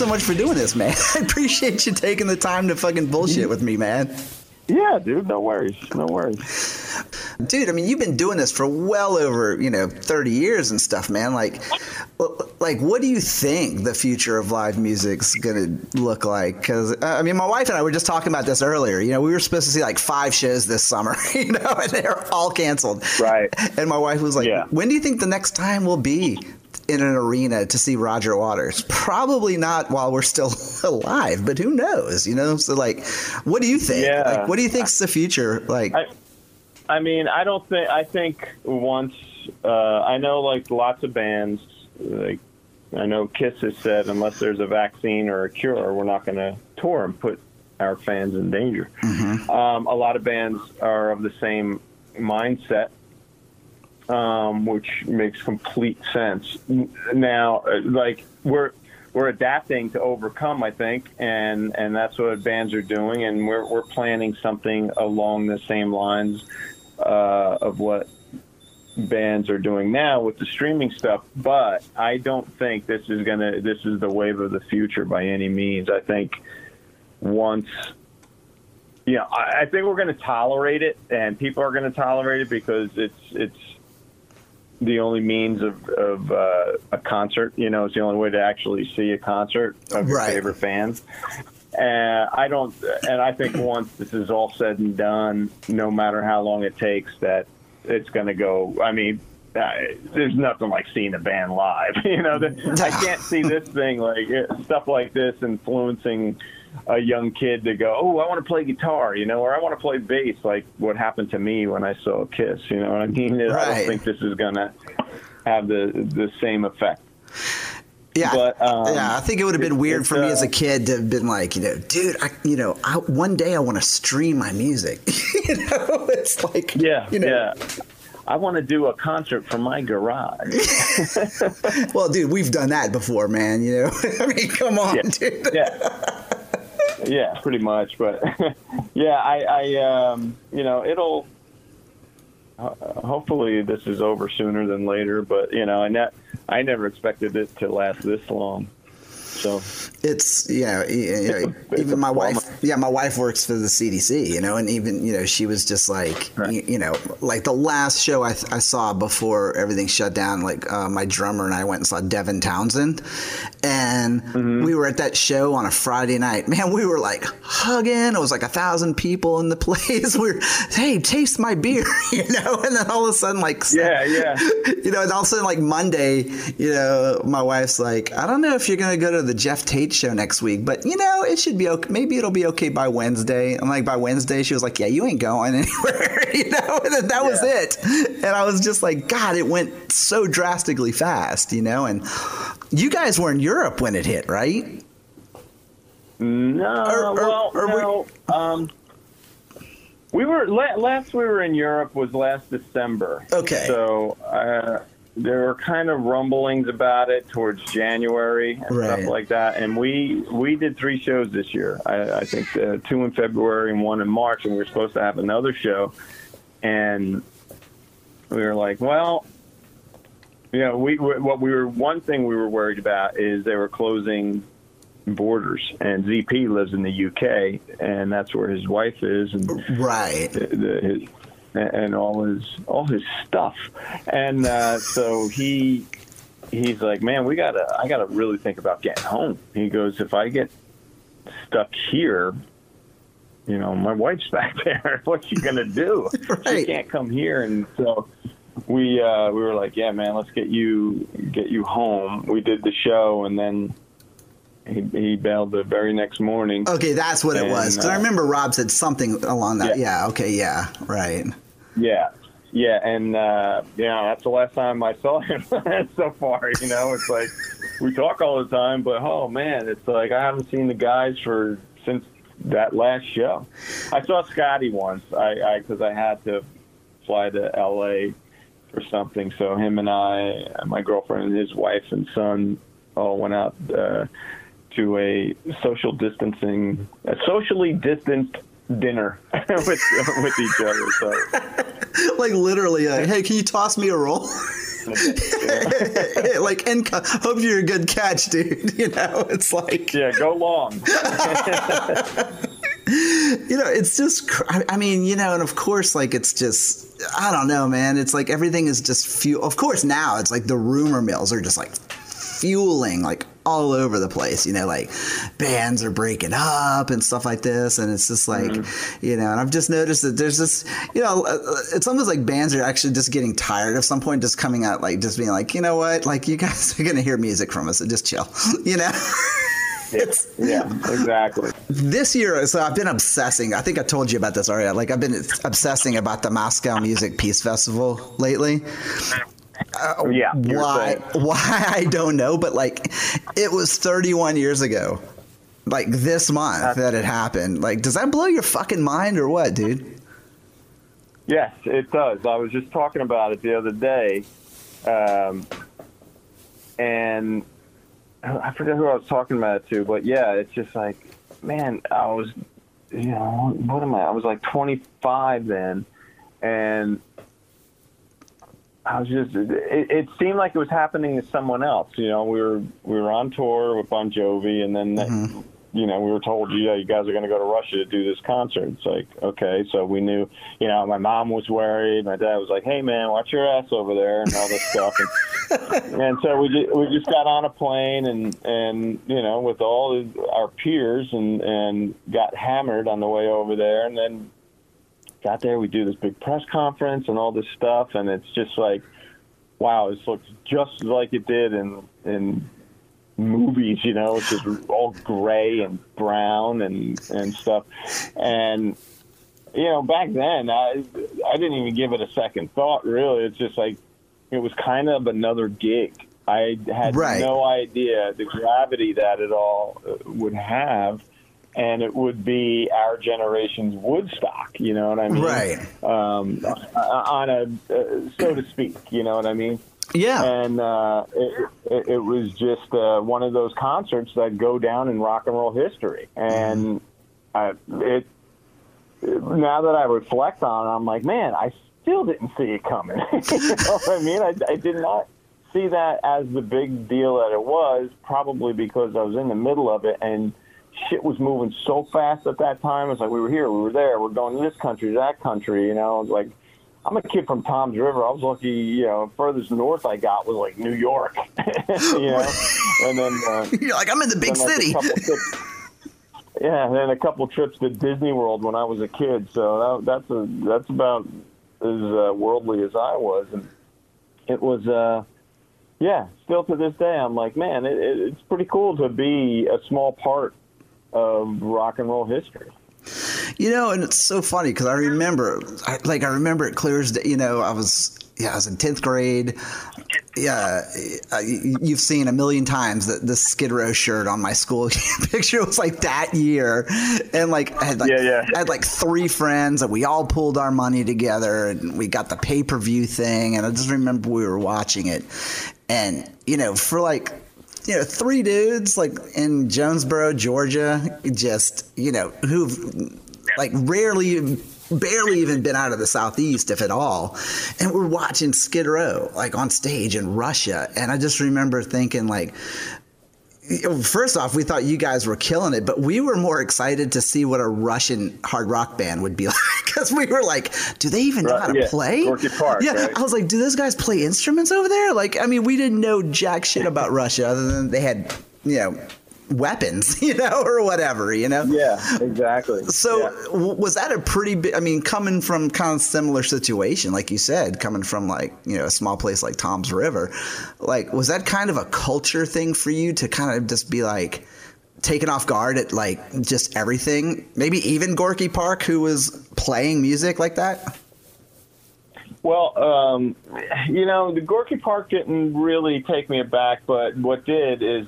so much for doing this, man. I appreciate you taking the time to fucking bullshit with me, man. Yeah, dude, no worries. No worries. Dude, I mean, you've been doing this for well over, you know, 30 years and stuff, man. Like, like, what do you think the future of live music's gonna look like? Because uh, I mean, my wife and I were just talking about this earlier. You know, we were supposed to see like five shows this summer, you know, and they're all canceled. Right. And my wife was like, Yeah. "When do you think the next time will be?" In an arena to see Roger Waters. Probably not while we're still alive, but who knows, you know? So, like, what do you think? Yeah. Like, what do you think's the future? Like, I, I mean, I don't think. I think once uh, I know, like lots of bands, like I know Kiss has said, unless there's a vaccine or a cure, we're not going to tour and put our fans in danger. Um, a lot of bands are of the same mindset, um, which makes complete sense. Now, uh, like we're we're adapting to overcome, I think, and and that's what bands are doing, and we're we're planning something along the same lines uh, of what bands are doing now with the streaming stuff. But I don't think this is gonna this is the wave of the future by any means. I think once. Yeah, I I think we're going to tolerate it, and people are going to tolerate it because it's it's the only means of, of uh, a concert. You know, it's the only way to actually see a concert of your Right. favorite fans. And I don't, and I think once this is all said and done, no matter how long it takes, that it's going to go. I mean, uh, there's nothing like seeing a band live. You know, the, I can't see this thing like uh, stuff like this influencing a young kid to go, oh, I want to play guitar, you know, or I want to play bass, like what happened to me when I saw Kiss. You know what I mean? I don't think this is going to have the the same effect. Yeah, But, um, yeah. I think it would have been weird for me uh, as a kid to have been like, you know, dude, I, you know, I, one day I want to stream my music. you know, it's like, Yeah, you know, yeah. I want to do a concert from my garage. Well, dude, we've done that before, man. You know, I mean, come on, Yeah. dude. yeah, yeah, pretty much. But yeah, I, I, um, you know, it'll. Hopefully, this is over sooner than later. But you know, I ne- I never expected it to last this long. So It's yeah, you know, It's even a my bummer. wife. Yeah, my wife works for the CDC. You know, and even you know, she was just like, Right. you, you know, like the last show I, I saw before everything shut down. Like uh, my drummer and I went and saw Devin Townsend, and Mm-hmm. we were at that show on a Friday night. Man, we were like hugging. It was like a thousand people in the place. We were, hey, taste my beer, you know, and then all of a sudden, like, yeah, yeah. you know, and all of a sudden, like Monday, you know, my wife's like, I don't know if you're going to go to the Geoff Tate show next week, but you know, it should be okay. Maybe it'll be okay by Wednesday. I'm like, by Wednesday, she was like, Yeah, you ain't going anywhere, you know, and that was Yeah. it. And I was just like, God, it went so drastically fast, you know, and you guys were in Europe when it hit, right? No, Or- or- well, or we- um, we were last we were in Europe was last December. Okay. So uh, there were kind of rumblings about it towards January and Right. stuff like that. And we we did three shows this year. I, I think uh, two in February and one in March, and we were supposed to have another show. And we were like, well. You know, we what we were one thing we were worried about is they were closing borders, and ZP lives in the UK, and that's where his wife is, and Right. the, the, his, and all his all his stuff, and uh, so he he's like, man, we gotta I gotta really think about getting home. He goes, if I get stuck here. You know, my wife's back there. What's she gonna do? She can't come here, and so we uh, we were like, yeah, man, let's get you get you home. We did the show, and then he, he bailed the very next morning. Okay, that's what it And, was. 'Cause I uh, remember Rob said something along that. Yeah. Yeah. okay. Yeah. Right. Yeah, yeah, and uh, yeah, that's the last time I saw him so far. You know, it's like we talk all the time, but oh man, it's like I haven't seen the guys for since that last show. I saw Scotti once, I because I, had to fly to L.A. for something, so him and I, my girlfriend and his wife and son, all went out. Uh, to a social distancing, a socially distanced dinner with with each other. So like literally, like, hey, can you toss me a roll? like, and hope you're a good catch, dude. You know, it's like, yeah, go long. you know, it's just, I mean, you know, and of course, like, it's just, I don't know, man. It's like everything is just fuel. Of course, now it's like the rumor mills are just like fueling like all over the place. You know, like bands are breaking up and stuff like this, and it's just like, mm-hmm. you know, and I've just noticed that there's this, you know, uh, uh, it's almost like bands are actually just getting tired of some point, just coming out like just being like, you know what, like you guys are gonna hear music from us, so just chill, you know. It's, yeah, exactly. This year, so I've been obsessing. I think I told you about this already. Like I've been obsessing about the Moscow Music Peace Festival lately. Uh, yeah. Why? Why I don't know, but like, it was 31 years ago, like this month That's, that it happened. Like, does that blow your fucking mind or what, dude? Yes, it does. I was just talking about it the other day, um, and I forget who I was talking about it to, but yeah, it's just like, man, I was, you know, what am I? I was like 25 then, and I was just it, it, seemed like it was happening to someone else. You know, we were we were on tour with Bon Jovi, and then mm-hmm. you know we were told, yeah, you guys are going to go to Russia to do this concert. It's like okay, so we knew. You know, my mom was worried. My dad was like, hey man, watch your ass over there and all this stuff. And, and so we just, we just got on a plane and and you know with all our peers and and got hammered on the way over there, and then got there, we do this big press conference and all this stuff, and it's just like, wow, this looks just like it did in in movies, you know, it's just all gray and brown and and stuff, and you know, back then I I didn't even give it a second thought. Really, it's just like it was kind of another gig. I had right. no idea the gravity that it all would have and it would be our generation's Woodstock. You know what I mean? Right. Um, on a uh, so to speak. You know what I mean? Yeah. And uh, it, it, it, was just uh, one of those concerts that go down in rock and roll history, and I, it. Now that I reflect on it, I'm like, man, I still didn't see it coming. you know what I mean? I, I did not see that as the big deal that it was, probably because I was in the middle of it and shit was moving so fast at that time. It's like we were here, we were there, we're going to this country, to that country. You know, like I'm a kid from Toms River. I was lucky, you know, furthest north I got was like New York, you know, and then uh, you're like I'm in the big city. Trips, yeah, and then a couple trips to Disney World when I was a kid. So that, that's a that's about as uh, worldly as I was, and it was. uh yeah, still to this day, I'm like, man, it, it's pretty cool to be a small part of rock and roll history. You know, and it's so funny because I remember, I, like, I remember it clear as day. You know, I was, yeah, I was in tenth grade. Yeah, you've seen a million times that the Skid Row shirt on my school picture was like that year, and like I had like yeah, yeah. I had like three friends, and we all pulled our money together, and we got the pay per view thing, and I just remember we were watching it, and you know, for like you know, three dudes like in Jonesboro, Georgia, just, you know, who've like rarely barely even been out of the southeast if at all and we're watching skid row like on stage in russia and i just remember thinking like first off, we thought you guys were killing it, but we were more excited to see what a Russian hard rock band would be like because we were like, do they even know how to yeah. play? Park, yeah, right? I was like, do those guys play instruments over there? Like, I mean, we didn't know jack shit about Russia other than they had, you know, weapons, you know, or whatever, you know? Yeah, exactly. So yeah. was that a pretty big, I mean, coming from kind of similar situation, like you said, coming from like, you know, a small place like Toms River, like, was that kind of a culture thing for you to kind of just be like, taken off guard at like just everything, maybe even Gorky Park, who was playing music like that? Well, um, you know, the Gorky Park didn't really take me aback, but what did is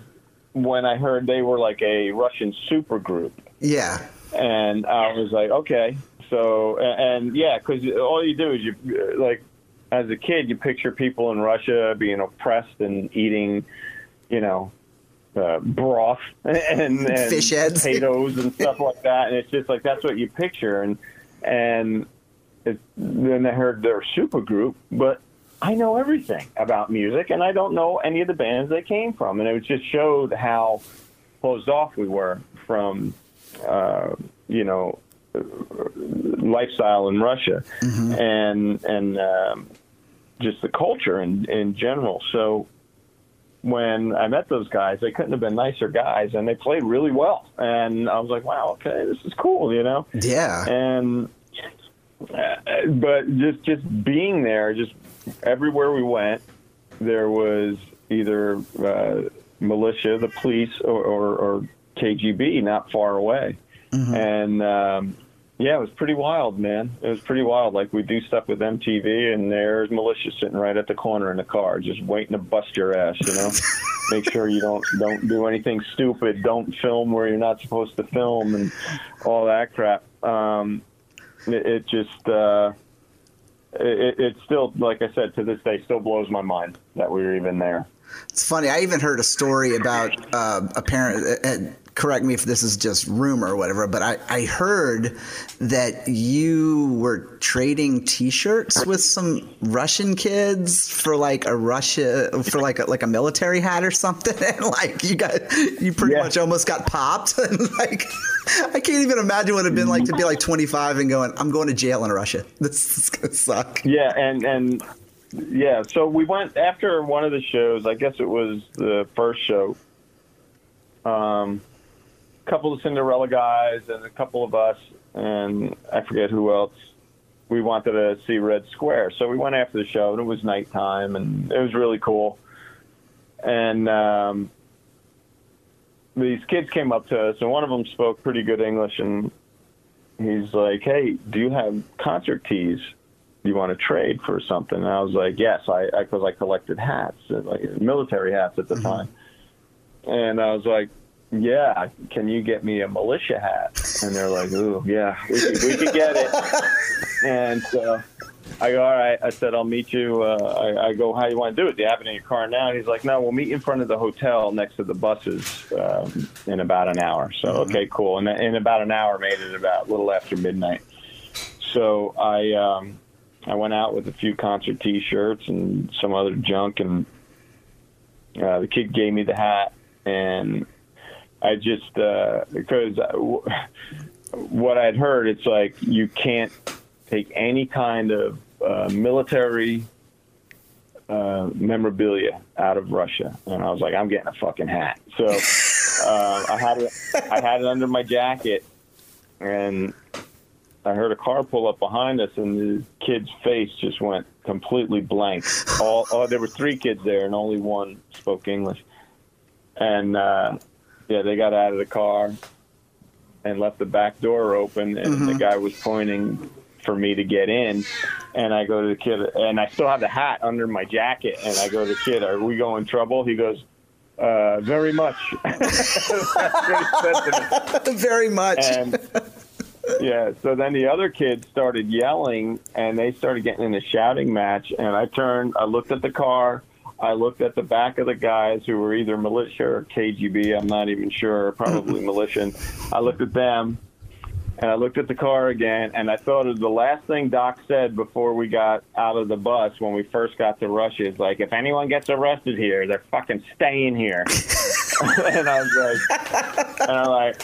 when I heard they were like a Russian super group. Yeah. And I was like, okay. So, and, and yeah, because all you do is you, like, as a kid, you picture people in Russia being oppressed and eating, you know, uh, broth and, and fish heads, potatoes and stuff like that. And it's just like that's what you picture. And and it, then I heard their super group, but I know everything about music, and I don't know any of the bands they came from, and it just showed how closed off we were from, uh, you know, lifestyle in Russia, Mm-hmm. and and um, just the culture in in general. So when I met those guys, they couldn't have been nicer guys, and they played really well. And I was like, wow, okay, this is cool, you know. Yeah. And uh, but just just being there, just everywhere we went, there was either uh, militia, the police, or, or, or KGB not far away, and. Um, yeah, it was pretty wild, man. It was pretty wild. Like we do stuff with MTV, and there's militia sitting right at the corner in the car, just waiting to bust your ass. You know, make sure you don't don't do anything stupid. Don't film where you're not supposed to film, and all that crap. Um, it, it just uh, it, it still, like I said, to this day, still blows my mind that we were even there. It's funny. I even heard a story about uh, a parent. Correct me if this is just rumor or whatever, but I, I heard that you were trading T-shirts with some Russian kids for like a Russia for like a, like a military hat or something, and like you got you pretty Yeah. much almost got popped. And like I can't even imagine what it'd been like to be like 25 and going, I'm going to jail in Russia. This is gonna suck. Yeah, and and yeah, so we went after one of the shows. I guess it was the first show. Um, couple of Cinderella guys and a couple of us, and I forget who else. We wanted to see Red Square, so we went after the show, and it was nighttime, and it was really cool. And um, these kids came up to us, and one of them spoke pretty good English, and he's like, "Hey, do you have concert tees? Do you want to trade for something?" And I was like, "Yes, I because I, collected hats, like military hats at the time." And I was like, "Yeah, can you get me a militia hat?" And they're like, "Ooh, yeah, we could, we could get it." And so I go, "All right." I said, "I'll meet you." Uh, I, I go, "How do you want to do it? Do you have it in your car now?" And he's like, "No, we'll meet in front of the hotel next to the buses um, in about an hour." So okay, cool. And in about an hour, made it about a little after midnight. So I um, I went out with a few concert T-shirts and some other junk, and uh, the kid gave me the hat, and I just uh, because w- what I'd heard, it's like you can't take any kind of uh, military uh, memorabilia out of Russia, and I was like, I'm getting a fucking hat. So uh, I had it, I had it under my jacket, and I heard a car pull up behind us, and the kid's face just went completely blank. All, oh, there were three kids there, and only one spoke English. And uh, yeah, they got out of the car and left the back door open, and the guy was pointing for me to get in. And I go to the kid, and I still have the hat under my jacket. And I go to the kid, "Are we going trouble?" He goes, uh, "Very much." That's what he said to me. Very much. And yeah, so then the other kids started yelling and they started getting in a shouting match. And I turned, I looked at the car, I looked at the back of the guys who were either militia or KGB, I'm not even sure, probably militia. I looked at them and I looked at the car again and I thought of the last thing Doc said before we got out of the bus when we first got to Russia is like, if anyone gets arrested here, they're fucking staying here. and I was like, and I'm like,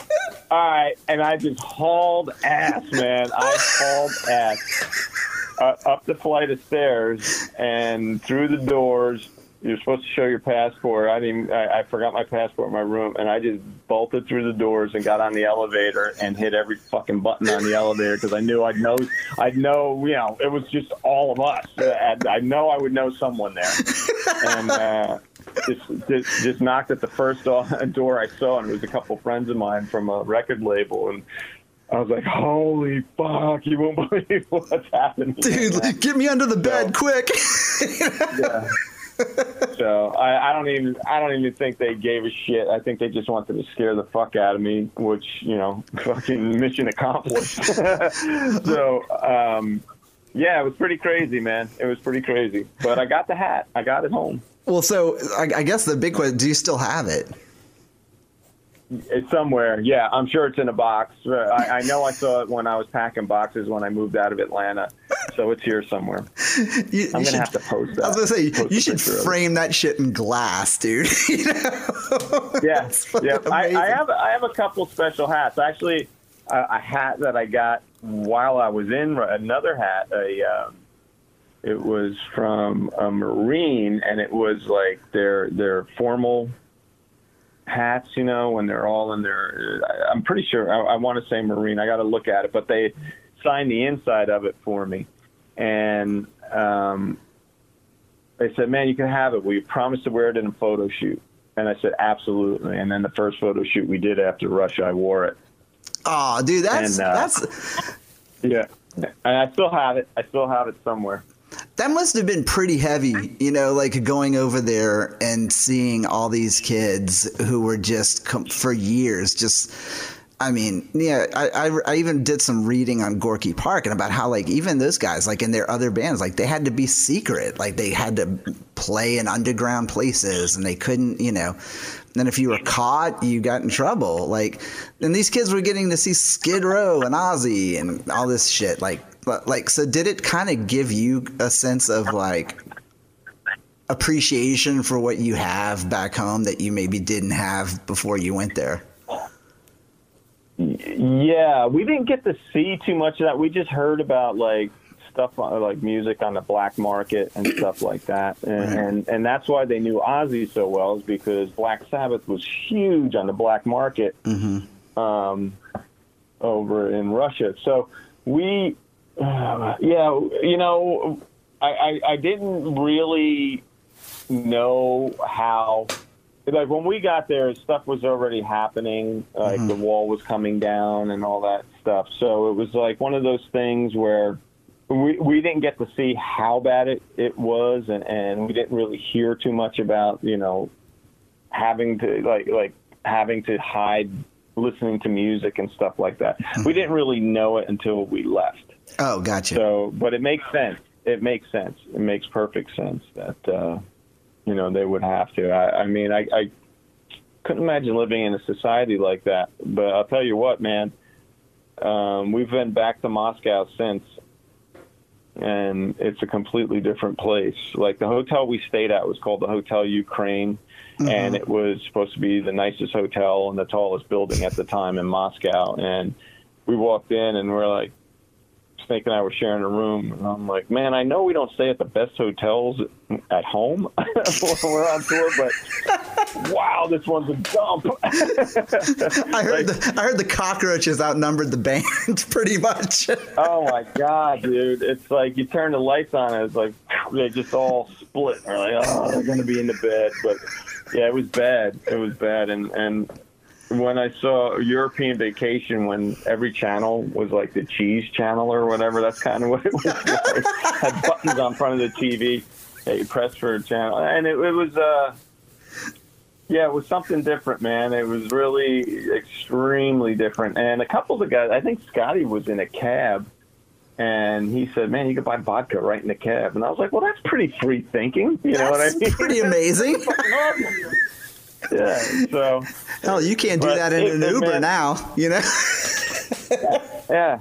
all right. And I just hauled ass, man. I hauled ass uh, up the flight of stairs and through the doors. You're supposed to show your passport. I didn't. I, I forgot my passport in my room, and I just bolted through the doors and got on the elevator and hit every fucking button on the elevator because I knew I'd know. I'd know. You know, it was just all of us. And I know I would know someone there, and uh, just, just just knocked at the first door door I saw, and it was a couple friends of mine from a record label, and I was like, "Holy fuck! You won't believe what's happening, Dude, get me under the bed, quick. Yeah. So I, I don't even I don't even think they gave a shit. I think they just wanted to scare the fuck out of me, which you know, fucking mission accomplished. so um, yeah, it was pretty crazy, man. It was pretty crazy. But I got the hat. I got it home. well, so I, I guess the big question: Do you still have it? It's somewhere. Yeah, I'm sure it's in a box. Uh, I, I know I saw it when I was packing boxes when I moved out of Atlanta. So it's here somewhere. You, I'm you gonna should- have to post that. I was gonna say Post you should picture of it. frame that shit in glass, dude. You know? Yeah, yeah. I, I have I have a couple special hats. Actually, a, a hat that I got while I was in another hat. A um, it was from a Marine, and it was like their their formal hats. You know, when they're all in their. I'm pretty sure. I, I want to say Marine. I got to look at it, but they signed the inside of it for me, and. Um, they said, "Man, you can have it. Will you promise to wear it in a photo shoot?" And I said, "Absolutely." And then the first photo shoot we did after Russia, I wore it. Oh, dude, that's And, uh, that's Yeah, and I still have it. I still have it somewhere. that must have been pretty heavy, you know, like going over there and seeing all these kids who were just for years just. I mean, yeah, I, I, I even did some reading on Gorky Park and about how like even those guys, like in their other bands, like they had to be secret, like they had to play in underground places and they couldn't, you know. And if you were caught, you got in trouble. Like, and these kids were getting to see Skid Row and Ozzy and all this shit. Like, like, so did it kind of give you a sense of like appreciation for what you have back home that you maybe didn't have before you went there? Yeah, we didn't get to see too much of that. We just heard about like stuff like music on the black market and stuff like that, and, Right. and and that's why they knew Ozzy so well is because Black Sabbath was huge on the black market um, over in Russia. So we, uh, yeah, you know, I, I I didn't really know how like when we got there stuff was already happening like the wall was coming down and all that stuff so it was like one of those things where we we didn't get to see how bad it, it was and, and we didn't really hear too much about you know having to like like having to hide listening to music and stuff like that we didn't really know it until we left Oh, gotcha. so, but it makes sense. It makes sense. It makes perfect sense that uh, you know they would have to. I, I mean, I, I couldn't imagine living in a society like that. But I'll tell you what, man. Um, we've been back to Moscow since, and it's a completely different place. Like the hotel we stayed at was called the Hotel Ukraine. And it was supposed to be the nicest hotel and the tallest building at the time in Moscow. And we walked in and we're like, Snake and I were sharing a room, and I'm like, man, I know we don't stay at the best hotels at home when we're on tour, but wow, this one's a dump. I heard the I heard the cockroaches outnumbered the band pretty much. oh my god, dude! It's like you turn the lights on, and it's like they just all split. We're like, oh, they're gonna be in the bed, but yeah, it was bad. It was bad, and and when I saw European Vacation, when every channel was like the cheese channel or whatever, that's kind of what it was like. Had buttons on front of the TV. Yeah, you press for a channel, and it, it was uh, yeah, it was something different, man. It was really extremely different. And a couple of the guys, I think Scotti was in a cab, and he said, "Man, you could buy vodka right in the cab." And I was like, "Well, that's pretty free thinking." You know what I That's mean? pretty amazing. yeah. So Hell, you can't do that in it- an it Uber now. You know. yeah.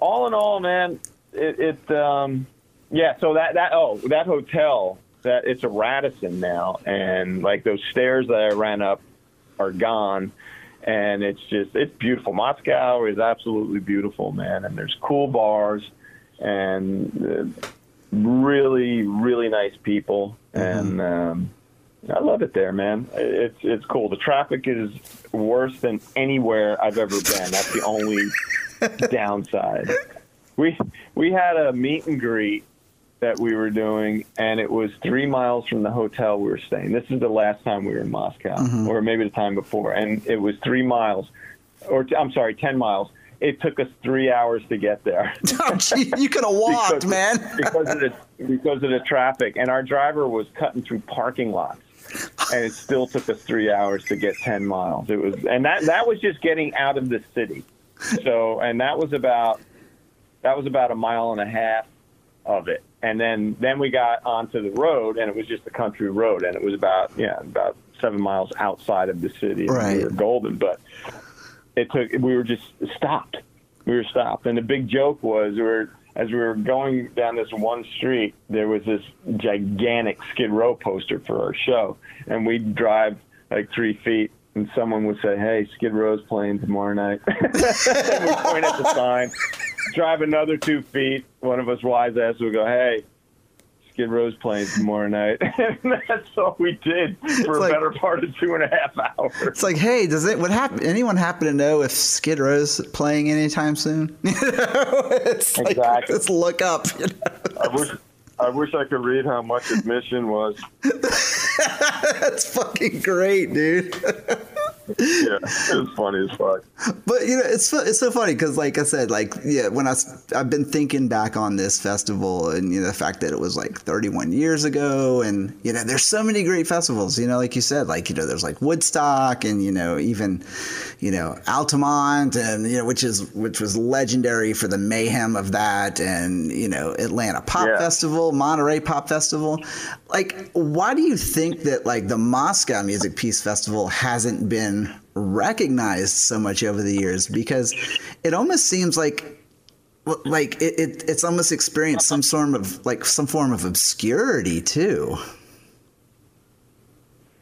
All in all, man, it, it um, yeah. So that that oh that hotel that it's a Radisson now, and like those stairs that I ran up are gone, and it's just it's beautiful. Moscow is absolutely beautiful, man, and there's cool bars and uh, really really nice people, and um, I love it there, man. It's it's cool. The traffic is worse than anywhere I've ever been. That's the only downside. We we had a meet and greet that we were doing, and it was three miles from the hotel we were staying. This is the last time we were in Moscow, mm-hmm. or maybe the time before, and it was three miles, or t- I'm sorry, ten miles. It took us three hours to get there. Oh, gee, you could have walked, Because- man. because of the because of the traffic, and our driver was cutting through parking lots, and it still took us three hours to get ten miles. It was, and that that was just getting out of the city. So, and that was about that was about a mile and a half of it, and then then we got onto the road, and it was just a country road, and it was about yeah about seven miles outside of the city. Right. We were golden, but it took we were just stopped. We were stopped, and the big joke was we were as we were going down this one street, there was this gigantic Skid Row poster for our show, and we'd drive like three feet, and someone would say, "Hey, Skid Row's playing tomorrow night." we point at the sign. Drive another two feet. One of us wise ass would go, "Hey, Skid Row's playing tomorrow night. and that's all we did for like, a better part of two and a half hours. It's like, hey, does it what happen? Anyone happen to know if Skid Row's playing anytime soon? You know, it's exactly. like let's look up. You know? I wish I wish I could read how much admission was. That's fucking great, dude. Yeah, it was funny as fuck. But you know, it's it's so funny because, like I said, like yeah, when I I've been thinking back on this festival and you know the fact that it was like 31 years ago, and you know, there's so many great festivals. You know, like you said, like you know, there's like Woodstock, and you know, even you know Altamont, and you know, which is which was legendary for the mayhem of that, and you know, Atlanta Pop Yeah. Festival, Monterey Pop Festival. Like, why do you think that like the Moscow Music Peace Festival hasn't been recognized so much over the years? Because it almost seems like like it, it it's almost experienced some sort of like some form of obscurity too.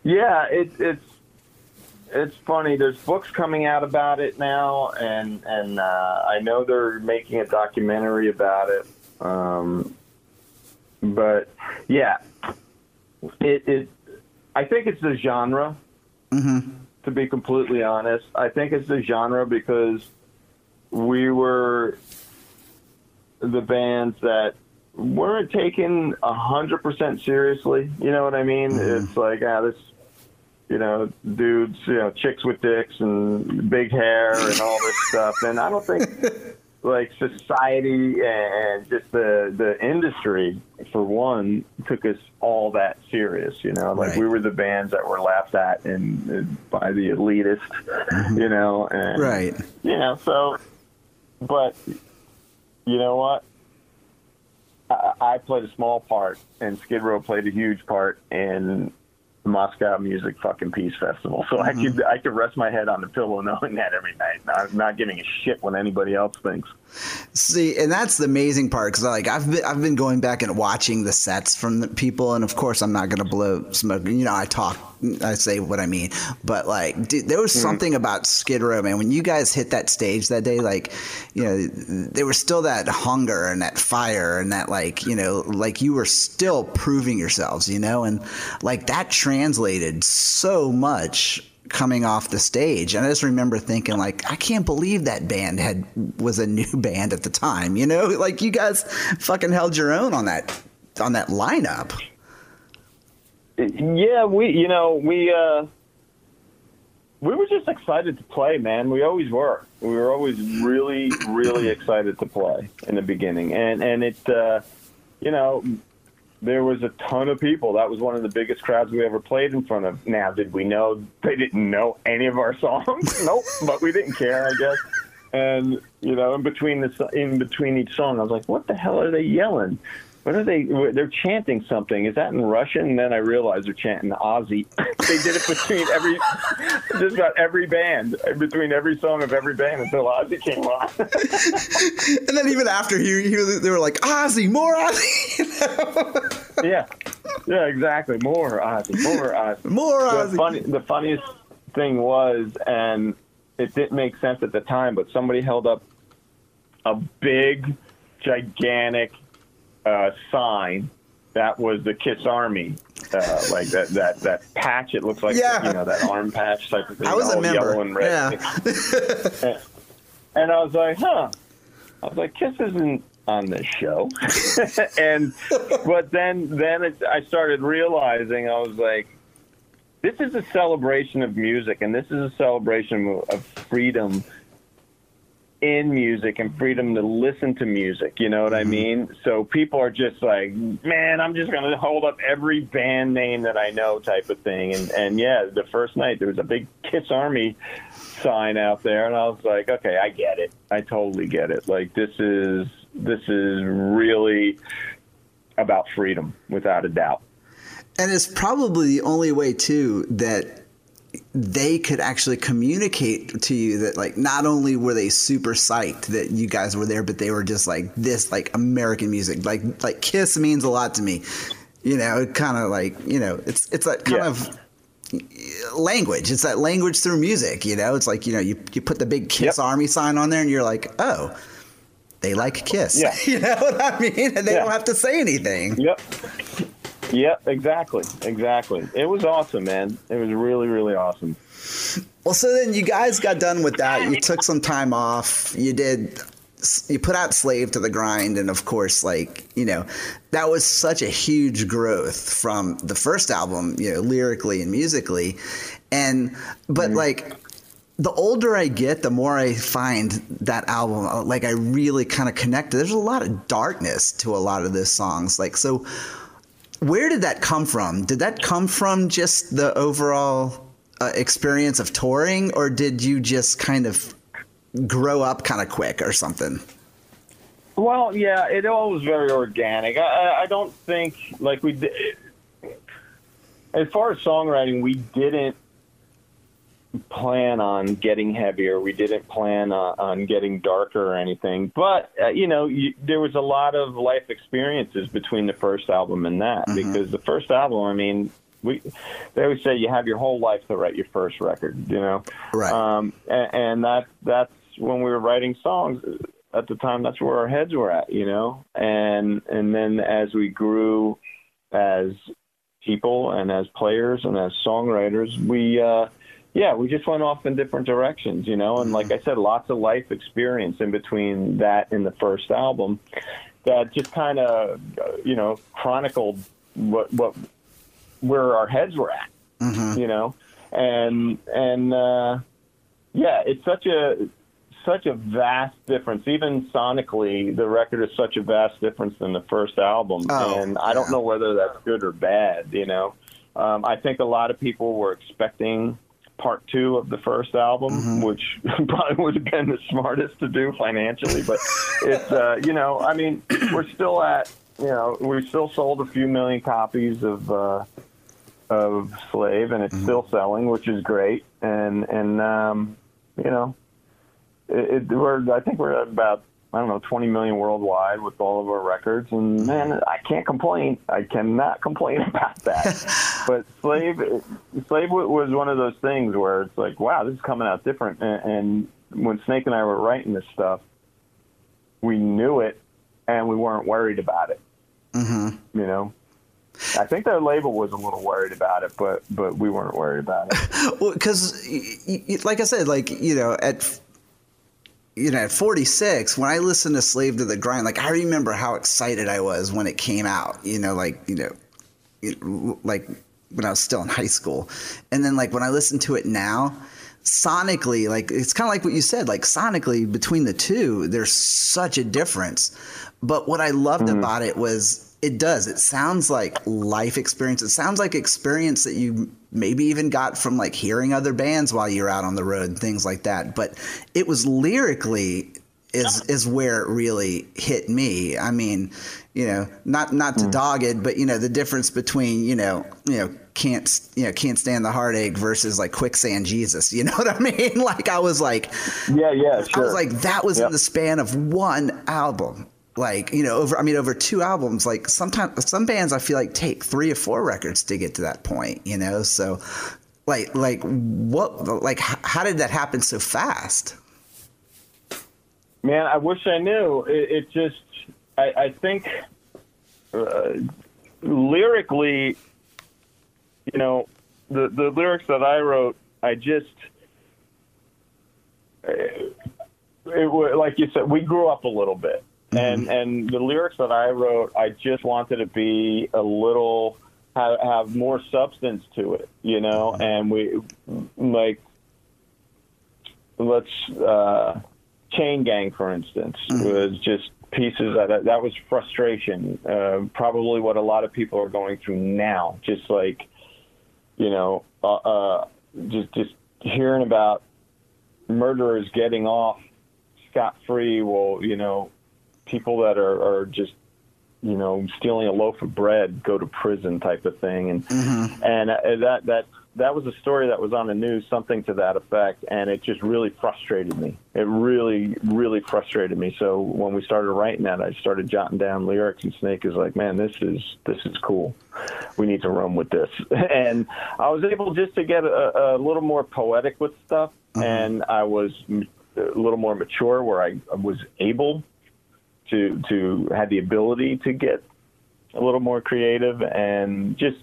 Yeah, it, it's it's funny. There's books coming out about it now, and and uh, I know they're making a documentary about it. Um, but yeah, it, it I think it's the genre. Mm-hmm. To be completely honest, I think it's the genre because we were the bands that weren't taken a hundred percent seriously. You know what I mean? It's like ah, this, you know, dudes, you know, chicks with dicks and big hair and all this stuff. And I don't think like society and just the the industry for one took us all that serious. You know, like Right. we were the bands that were laughed at and by the elitist. Mm-hmm. You know, and Right. you know, so, but you know what? I, I played a small part, and Skid Row played a huge part in the Moscow Music Fucking Peace Festival. So I mm-hmm. could I could rest my head on the pillow knowing that every night, not, not giving a shit what anybody else thinks. See, and that's the amazing part because like I've been I've been going back and watching the sets from the people, and of course I'm not gonna blow smoke. You know, I talk, I say what I mean, but like, dude, there was mm-hmm. something about Skid Row, man. When you guys hit that stage that day, like, you know, there was still that hunger and that fire and that like, you know, like you were still proving yourselves, you know, and like that translated so much coming off the stage and i just remember thinking like i can't believe that band had was a new band at the time you know like you guys fucking held your own on that on that lineup Yeah, we you know we uh, we were just excited to play, man. We always were. We were always really, really excited to play in the beginning, and and it, uh, you know, there was a ton of people. That was one of the biggest crowds we ever played in front of. Now, did we know they didn't know any of our songs? nope, but we didn't care, I guess. And you know, in between the in between each song, I was like, "What the hell are they yelling?" What are they? They're chanting something. Is that in Russian? And then I realized they're chanting Ozzy. they did it between every, just about every band, between every song of every band until Ozzy came on. and then even after he, he was- they were like ozzy more ozzy yeah, yeah, exactly. More Ozzy, more Ozzy. more the ozzy funny, the funniest thing was, and it didn't make sense at the time, but somebody held up a big, gigantic uh, sign that was the Kiss Army, uh, like that that that patch. It looks like Yeah. you know that arm patch type of thing. i was a member yellow and red. yeah And I was like, huh. I was like, Kiss isn't on this show. and but then then it, I started realizing I was like, this is a celebration of music, and this is a celebration of freedom in music and freedom to listen to music. You know what I mm-hmm. mean? So people are just like, man, I'm just going to hold up every band name that I know, type of thing. And and yeah, the first night there was a big Kiss Army sign out there, and I was like, okay, I get it. I totally get it. Like this is this is really about freedom, without a doubt. and it's probably the only way too that they could actually communicate to you that like not only were they super psyched that you guys were there but they were just like this like american music like like kiss means a lot to me you know it kind of like you know it's it's that kind Yeah. of language it's that language through music you know it's like you know you, you put the big kiss Yep. army sign on there and you're like oh they like kiss Yeah. you know what i mean and they Yeah. don't have to say anything Yep. Yep, exactly. Exactly. It was awesome, man. It was really, really awesome. Well, so then you guys got done with that. You took some time off. You did. You put out "Slave to the Grind," and of course, like you know, that was such a huge growth from the first album, you know, lyrically and musically. And but like the older I get, the more I find that album uh, like I really kind of connect. There's a lot of darkness to a lot of those songs. Like so, where did that come from? Did that come from just the overall uh, experience of touring, or did you just kind of grow up kind of quick or something? Well, yeah, it all was very organic. I, I- don't think like we did. As far as songwriting, we didn't plan on getting heavier. We didn't plan on, on getting darker or anything. But uh, you know, you, there was a lot of life experiences between the first album and that because the first album, I mean. We, they always say you have your whole life to write your first record, you know. Right. Um, and, and that that's when we were writing songs at the time. That's where our heads were at, you know. And and then as we grew as people and as players and as songwriters, we uh, yeah, we just went off in different directions, you know. And like I said, lots of life experience in between that and the first album that just kind of you know chronicled what what where our heads were at you know? And and uh yeah it's such a such a vast difference. Even sonically the record is such a vast difference than the first album Oh, and i don't know whether that's good or bad you know? Um i think a lot of people were expecting part two of the first album Mm-hmm. which probably would have been the smartest to do financially but it's uh you know i mean we're still at you know we still sold a few million copies of uh of Slave, and it's Mm-hmm. still selling, which is great. And and um, you know, it, it, we're I think we're at about I don't know 20 million worldwide with all of our records, and man, I can't complain. I cannot complain about that. but Slave, Slave was one of those things where it's like, wow, this is coming out different. And, and when Snake and I were writing this stuff, we knew it, and we weren't worried about it. Mm-hmm. You know. I think their label was a little worried about it, but but we weren't worried about it. Well, because like I said, like you know, at you know, at 46, when I listened to "Slave to the Grind," like I remember how excited I was when it came out. You know, like you know, it, like when I was still in high school, and then like when I listen to it now, sonically, like it's kind of like what you said, like sonically between the two, there's such a difference. But what I loved mm-hmm. about it was it does. It sounds like life experience. It sounds like experience that you maybe even got from like hearing other bands while you're out on the road and things like that. But it was lyrically is is where it really hit me. I mean, you know, not not to hmm. dog it, but you know, the difference between, you know, you know, can't you know, can't stand the heartache versus like quicksand Jesus. You know what I mean? Like I was like Yeah, yeah, sure. I was like, that was Yep. in the span of one album. Like, you know, over, I mean, over two albums, like sometimes some bands I feel like take three or four records to get to that point, you know? So, like, like what, like, how did that happen so fast? Man, I wish I knew. It, it just, I, I think, uh, lyrically, you know, the the lyrics that I wrote, I just, uh, it was like you said, we grew up a little bit, and and the lyrics that I wrote, I just wanted to be a little have, have more substance to it, you know, and we like let's uh, chain gang for instance was just pieces that that was frustration uh, probably what a lot of people are going through now. Just like you know uh, uh, just just hearing about murderers getting off scot free well you know people that are, are just you know stealing a loaf of bread go to prison type of thing and and uh, that that that was a story that was on the news, something to that effect, and it just really frustrated me. It really, really frustrated me. So when we started writing that, I started jotting down lyrics, and Snake is like, "Man, this is this is cool. We need to run with this." And I was able just to get a, a little more poetic with stuff, Uh-huh. and I was a little more mature, where I was able to to had the ability to get a little more creative and just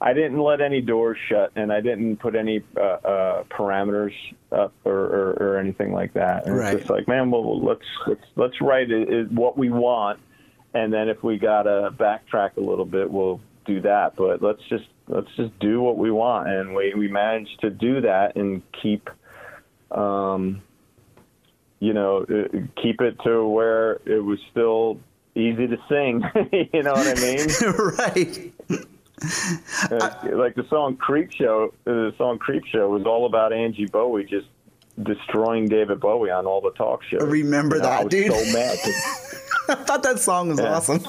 I didn't let any doors shut and I didn't put any uh, uh, parameters up or, or, or anything like that. And Right. It's just like, man, well, let's let's let's write it, it, what we want, and then if we gotta backtrack a little bit, we'll do that. But let's just let's just do what we want, and we we managed to do that and keep. Um, you know, uh, keep it to where it was still easy to sing. you know what I mean? right. Uh, like the song "Creep Show," uh, the song "Creep Show" was all about Angie Bowie just destroying David Bowie on all the talk shows. I remember You know, that, I was dude. So mad. I thought that song was Yeah. awesome.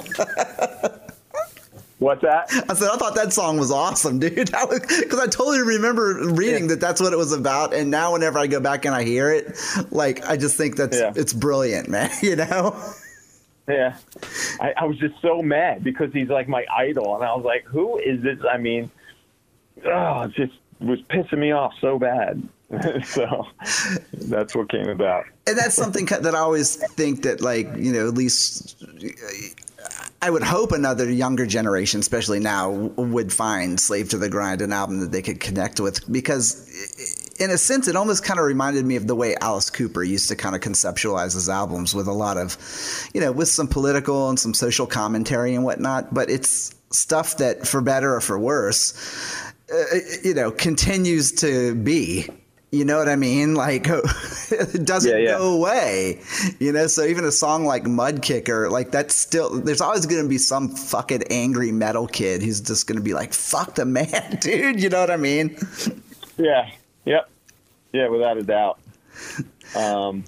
What's that? I said I thought that song was awesome, dude. Because I totally remember reading Yeah. that that's what it was about, and now whenever I go back and I hear it, like I just think that's Yeah. it's brilliant, man. You know? Yeah, I, I was just so mad because he's like my idol, and I was like, "Who is this?" I mean, oh, it just was pissing me off so bad. so that's what came about. and that's something that I always think that like you know at least I would hope another younger generation, especially now, would find "Slave to the Grind" an album that they could connect with because. In a sense, it almost kind of reminded me of the way Alice Cooper used to kind of conceptualize his albums with a lot of, you know, with some political and some social commentary and whatnot. But it's stuff that, for better or for worse, uh, you know, continues to be. You know what I mean? Like it doesn't Yeah, yeah. go away. You know, so even a song like Mudkicker, like that's still there's always going to be some fucking angry metal kid who's just going to be like, "Fuck the man, dude." You know what I mean? Yeah. Yep. Yeah, without a doubt. Um,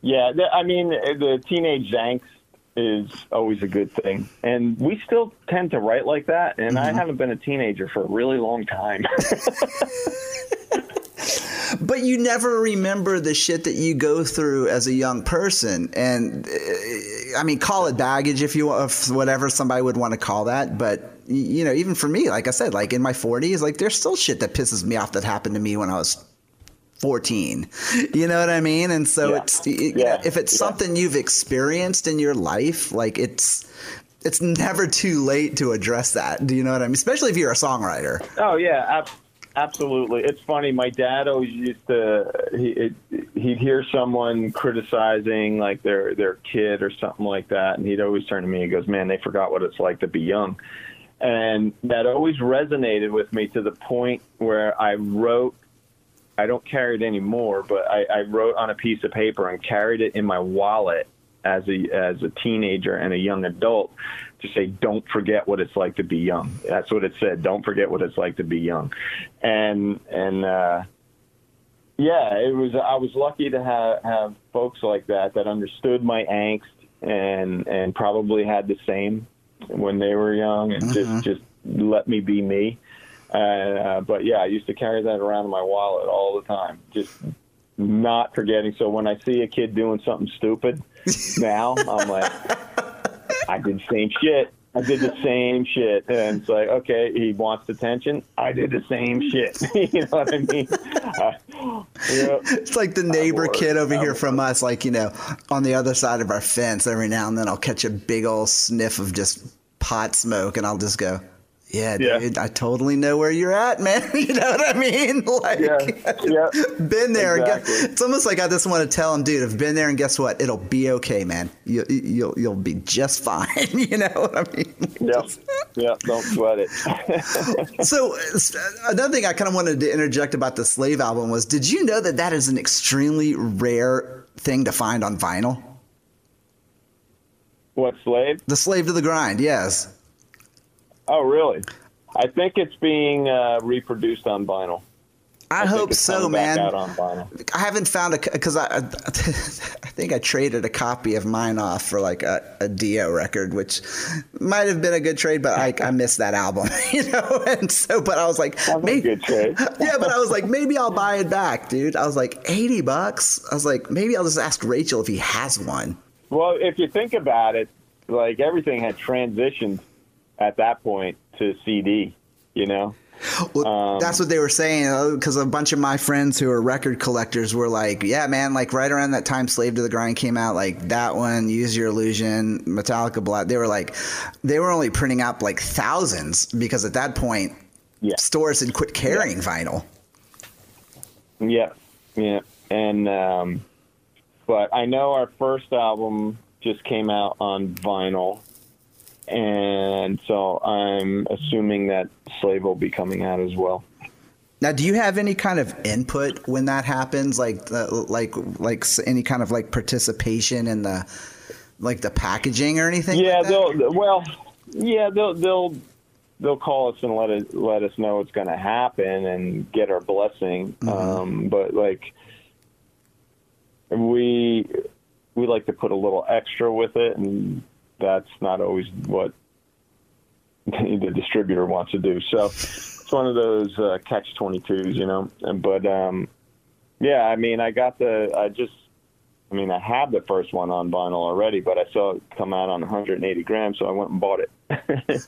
yeah, I mean, the teenage angst is always a good thing, and we still tend to write like that. And I haven't been a teenager for a really long time. But you never remember the shit that you go through as a young person, and uh, I mean, call it baggage if you want, if whatever somebody would want to call that. But you know, even for me, like I said, like in my 40s, like there's still shit that pisses me off that happened to me when I was 14. You know what I mean? And so Yeah. it's you Yeah. if it's Yeah. something you've experienced in your life, like it's it's never too late to address that. Do you know what I mean? Especially if you're a songwriter. Oh yeah, ab- absolutely. It's funny. My dad always used to he it, he'd hear someone criticizing like their their kid or something like that, and he'd always turn to me and goes, "Man, they forgot what it's like to be young." And that always resonated with me to the point where I wrote. I don't carry it anymore, but I, I wrote on a piece of paper and carried it in my wallet as a as a teenager and a young adult to say, "Don't forget what it's like to be young." That's what it said. Don't forget what it's like to be young, and and uh, yeah, it was. I was lucky to have have folks like that that understood my angst and and probably had the same when they were young and just just let me be me. Uh, but yeah, I used to carry that around in my wallet all the time, just not forgetting. So when I see a kid doing something stupid now, I'm like, I did the same shit. I did the same shit. And it's like, okay, he wants attention. I did the same shit. you know what I mean? Uh, yeah. It's like the neighbor bored. kid over I'm here from us, like, you know, on the other side of our fence. Every now and then I'll catch a big old sniff of just pot smoke and I'll just go, yeah, Yeah. dude, I totally know where you're at, man. you know what I mean? Like, Yeah, yeah. been there. Exactly. guess, it's almost like I just want to tell him, dude, I've been there and guess what? It'll be okay, man. You, you'll, you'll be just fine. you know what I mean? Yeah, Yep. Don't sweat it. So another thing I kind of wanted to interject about the Slave album was, did you know that that is an extremely rare thing to find on vinyl? what slave? The Slave to the Grind, yes. Oh, really? I think it's being uh, reproduced on vinyl. I, think hope so, man. Out on vinyl. I haven't found a because I, I think I traded a copy of mine off for like a, a Dio record, which might have been a good trade, but I, I missed that album, you know. And so, but I was like, That's a maybe, good trade. yeah, but I was like, maybe I'll buy it back, dude. I was like, eighty bucks. I was like, maybe I'll just ask Rachel if he has one. Well, if you think about it, like everything had transitioned at that point to CD. You know. Well, Um, that's what they were saying because a bunch of my friends who are record collectors were like, "Yeah, man, like right around that time, Slave to the Grind came out, like that one, Use Your Illusion, Metallica Black. They were like, they were only printing out like thousands because at that point, Yeah. stores had quit carrying vinyl. Yeah, yeah, and um, but I know our first album just came out on vinyl, and so I'm assuming that Slave will be coming out as well. Now, do you have any kind of input when that happens, like the, like like any kind of like participation in the like the packaging or anything? Yeah, like they'll well, yeah, they'll they'll they'll call us and let it let us know it's going to happen and get our blessing. Um, but like we we like to put a little extra with it, and that's not always what the distributor wants to do. So it's one of those uh, catch twenty twos, you know. And but um, yeah, I mean, I got the I just I mean, I have the first one on vinyl already, but I saw it come out on 180 grams, so I went and bought it.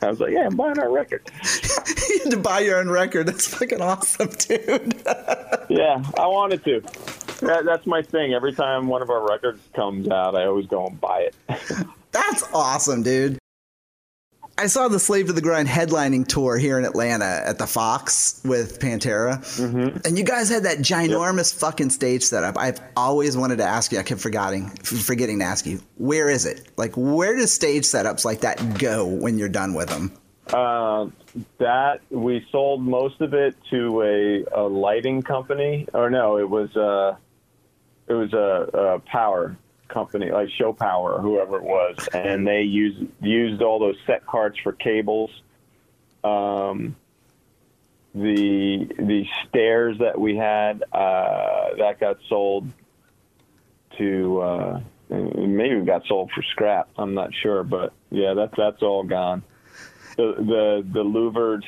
I was like, yeah, I'm buying our record. you had to buy your own record. That's fucking awesome, dude. Yeah, I wanted to. That, that's my thing. Every time one of our records comes out, I always go and buy it. That's awesome, dude. I saw the Slave to the Grind headlining tour here in Atlanta at the Fox with Pantera. Mm-hmm. And you guys had that ginormous fucking stage setup. I've always wanted to ask you, I kept forgetting forgetting to ask you, where is it? Like where do stage setups like that go when you're done with them? Uh, that we sold most of it to a, a lighting company, or no, it was uh, it was a, a power company, like Show Power or whoever it was, and they used used all those set cards for cables. Um, the the stairs that we had uh, that got sold to uh, maybe got sold for scrap. I'm not sure, but yeah, that's that's all gone the the the louvered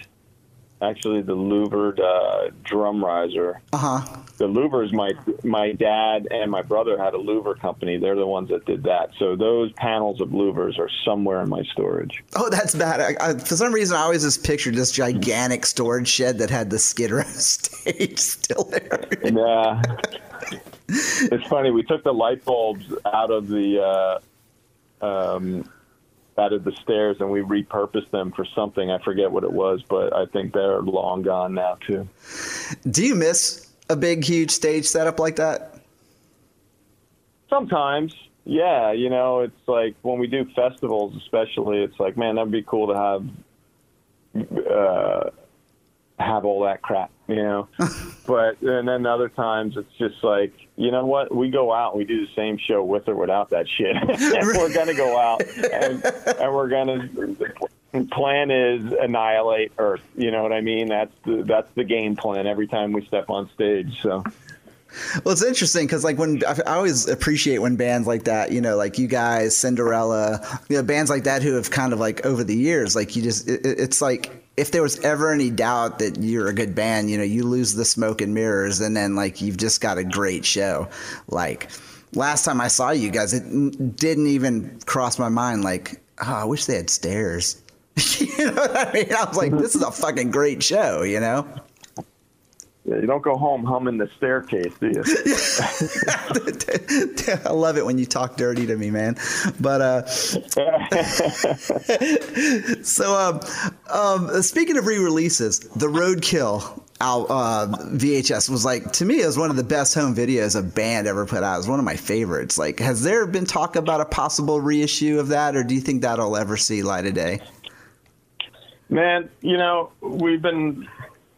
actually the louvered uh, drum riser Uh huh. the louvers my my dad and my brother had a louver company they're the ones that did that so those panels of louvers are somewhere in my storage Oh, that's bad. I, I, for some reason, I always just pictured this gigantic storage shed that had the Skid Row stage still there. yeah it's funny we took the light bulbs out of the uh, um, out of the stairs and we repurposed them for something i forget what it was but i think they're long gone now too Do you miss a big, huge stage setup like that? Sometimes, yeah. You know, it's like when we do festivals, especially. It's like, man, that'd be cool to have uh, have all that crap, you know. but and then other times, it's just like, you know what? We go out, and we do the same show with or without that shit. we're gonna go out, and, and we're gonna. Plan is annihilate Earth. You know what I mean? That's the that's the game plan every time we step on stage. So. Well, it's interesting because like when I always appreciate when bands like that, you know, like you guys, Cinderella, you know, bands like that who have kind of like over the years, like you just, it, it- it's like if there was ever any doubt that you're a good band, you know, you lose the smoke and mirrors, and then like you've just got a great show. Like last time I saw you guys, it didn't even cross my mind. Like, oh, I wish they had stairs. you know what I mean? I was like, mm-hmm. this is a fucking great show, you know. Yeah, you don't go home humming the staircase, do you? I love it when you talk dirty to me, man. But uh, so um, um, speaking of re-releases, the Roadkill al- uh, VHS was like to me it was one of the best home videos a band ever put out. It was one of my favorites. Like, has there been talk about a possible reissue of that, or do you think that'll ever see light of day? Man, you know, we've been.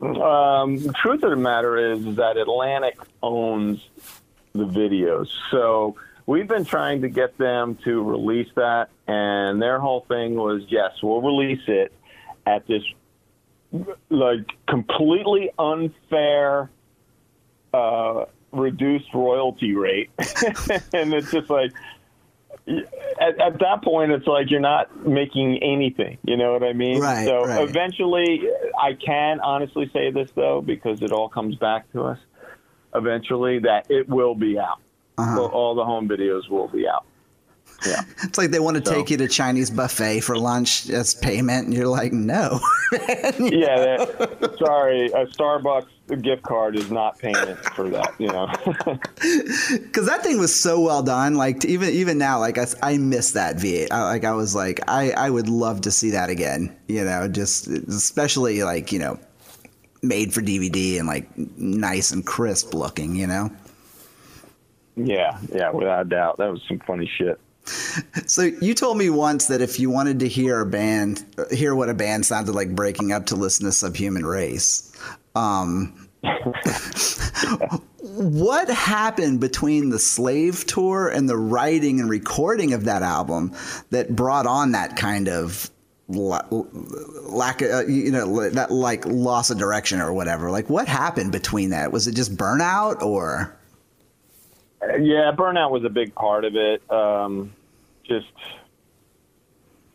Um, the truth of the matter is, that Atlantic owns the videos, so we've been trying to get them to release that, and their whole thing was, yes, we'll release it at this like completely unfair uh, reduced royalty rate, and it's just like at, at, that point, it's like you're not making anything. You know what I mean? Right. So right. eventually, I can honestly say this though, because it all comes back to us. Eventually, that it will be out. Uh-huh. So all the home videos will be out. Yeah. It's like they want to So- take you to Chinese buffet for lunch as payment, and you're like, no. Yeah. That, sorry, a Starbucks gift card is not payment for that. You know. because that thing was so well done. Like to even even now, like I, I miss that V8. I, uh, like I was like I I would love to see that again. You know, just especially like you know, made for DVD and like nice and crisp looking. You know. yeah. Yeah. Without a doubt, that was some funny shit. So you told me once that if you wanted to hear a band, hear what a band sounded like breaking up, to listen to Subhuman Race. Um, what happened between the Slave tour and the writing and recording of that album that brought on that kind of lack of, uh, you know, that like loss of direction or whatever? Like, what happened between that? Was it just burnout or? Yeah, burnout was a big part of it. Um, just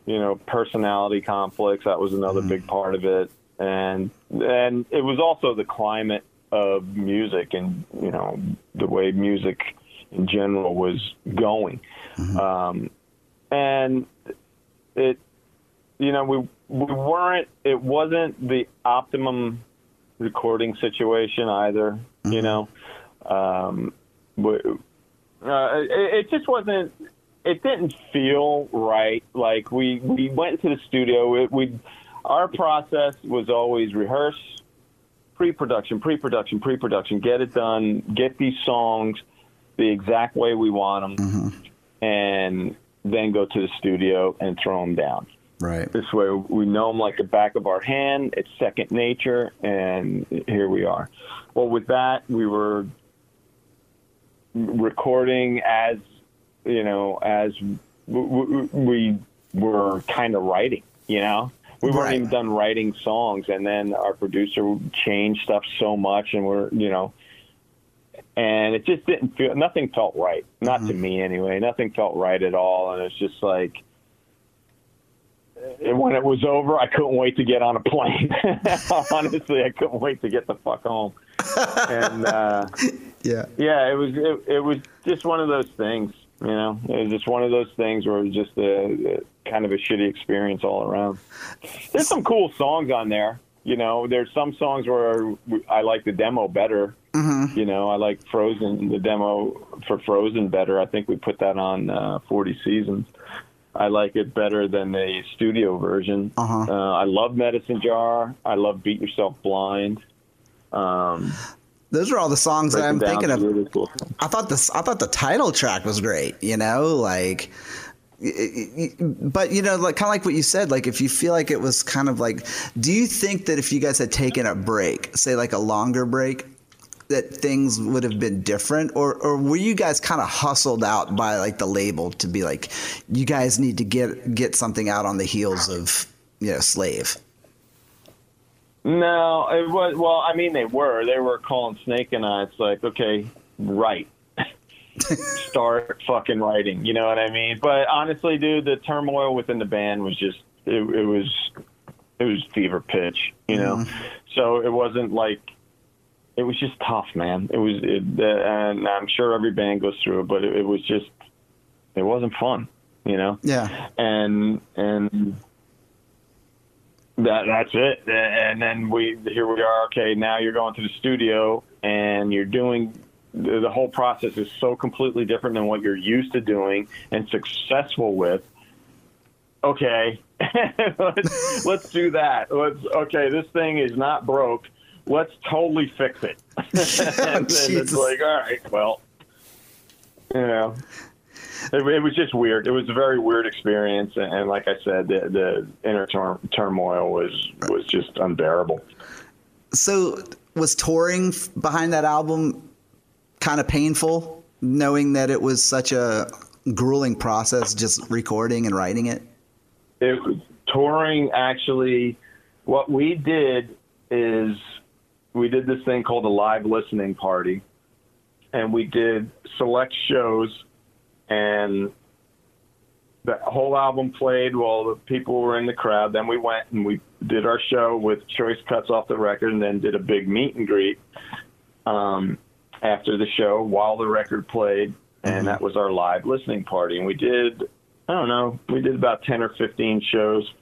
you know, personality conflicts. That was another big part of it, and and it was also the climate of music and you know the way music in general was going, um, and it you know we we weren't. It wasn't the optimum recording situation either. You know. Um, but, uh, it, it just wasn't. It didn't feel right. Like we we went to the studio. It, we our process was always rehearse, pre-production, pre-production, pre-production. Get it done. Get these songs the exact way we want them, mm-hmm. and then go to the studio and throw them down. Right. This way, we know them like the back of our hand. It's second nature, and here we are. Well, with that, we were recording as you know as w- w- we were kind of writing. You know, we weren't Right. even done writing songs, and then our producer changed stuff so much, and we're you know. And it just didn't feel. Nothing felt right. Not to me, anyway. Nothing felt right at all. And it's just like, and when it was over, I couldn't wait to get on a plane. Honestly, I couldn't wait to get the fuck home. And uh, Yeah. yeah, it was it, it was just one of those things. You know, it was just one of those things where it was just a, a kind of a shitty experience all around. There's some cool songs on there. You know, there's some songs where I like the demo better. Mm-hmm. You know, I like Frozen, the demo for Frozen better. I think we put that on uh, 40 Seasons. I like it better than the studio version. Uh-huh. Uh, I love Medicine Jar. I love Beat Yourself Blind. Um, Those are all the songs that I'm thinking of. cool I thought this. I thought the title track was great. You know, like, but you know, like kind of like what you said. Like, if you feel like it was kind of like, do you think that if you guys had taken a break, say like a longer break, that things would have been different, or or were you guys kind of hustled out by like the label to be like, you guys need to get get something out on the heels of you know, Slave. No, it was. Well, I mean, they were. They were calling Snake and I. It's like, okay, write. Start fucking writing. You know what I mean? But honestly, dude, the turmoil within the band was just. It, it was. It was fever pitch. You know. So it wasn't like. It was just tough, man. It was, it, uh, and I'm sure every band goes through it, but it, it was just. It wasn't fun. You know Yeah. and and that that's it. And then we here we are. Okay, now you're going to the studio and you're doing the, the whole process is so completely different than what you're used to doing and successful with. Okay, let's let's do that. Let's okay. This thing is not broke. Let's totally fix it. Oh, and then it's like, all right, well, you know, it, it was just weird. It was a very weird experience, and, and like I said, the, the inner tur- turmoil was was just unbearable. So was touring behind that album kind of painful, knowing that it was such a grueling process, just recording and writing it? It touring actually. What we did is we did this thing called a live listening party, and we did select shows, and the whole album played while the people were in the crowd. Then we went and we did our show with choice cuts off the record, and then did a big meet and greet um, after the show while the record played, and Mhm. that was our live listening party. And we did, I don't know, we did about ten or fifteen shows.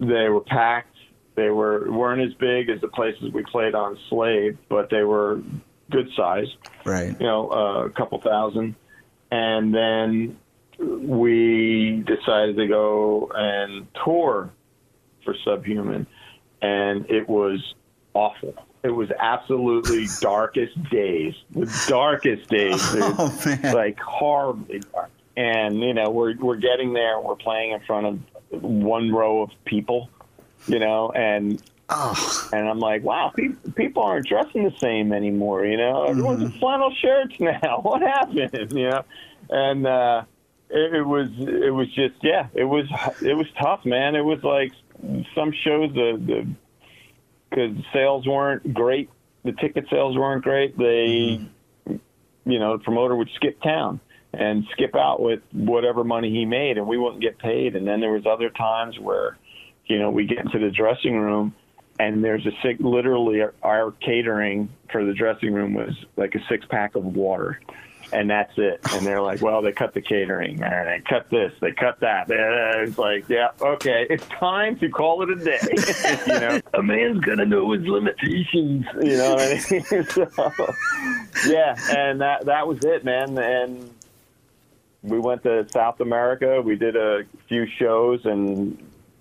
They were packed. They were weren't as big as the places we played on Slave, but they were good size Right. you know, uh, a couple thousand. And then we decided to go and tour for Subhuman. And it was awful. It was absolutely darkest days. The darkest days. dude. Oh like horribly dark. And you know, we're we're getting there. We're playing in front of one row of people, you know, and Oh. and I'm like, wow, people, people aren't dressing the same anymore. You know, everyone's in flannel shirts now. What happened? You know, and uh, it, it was it was just yeah, it was it was tough, man. It was like some shows the the because sales weren't great, the ticket sales weren't great. They, you know, the promoter would skip town and skip out with whatever money he made, and we wouldn't get paid. And then there was other times where, you know, we get into the dressing room and there's a six, literally our, catering for the dressing room was like a six pack of water. And that's it. And they're like, well, they cut the catering, and they cut this, they cut that. It's like, yeah, okay, it's time to call it a day. you know, a man's gonna know his limitations. You know what I mean? so, yeah, and that that was it, man. And we went to South America. We did a few shows, and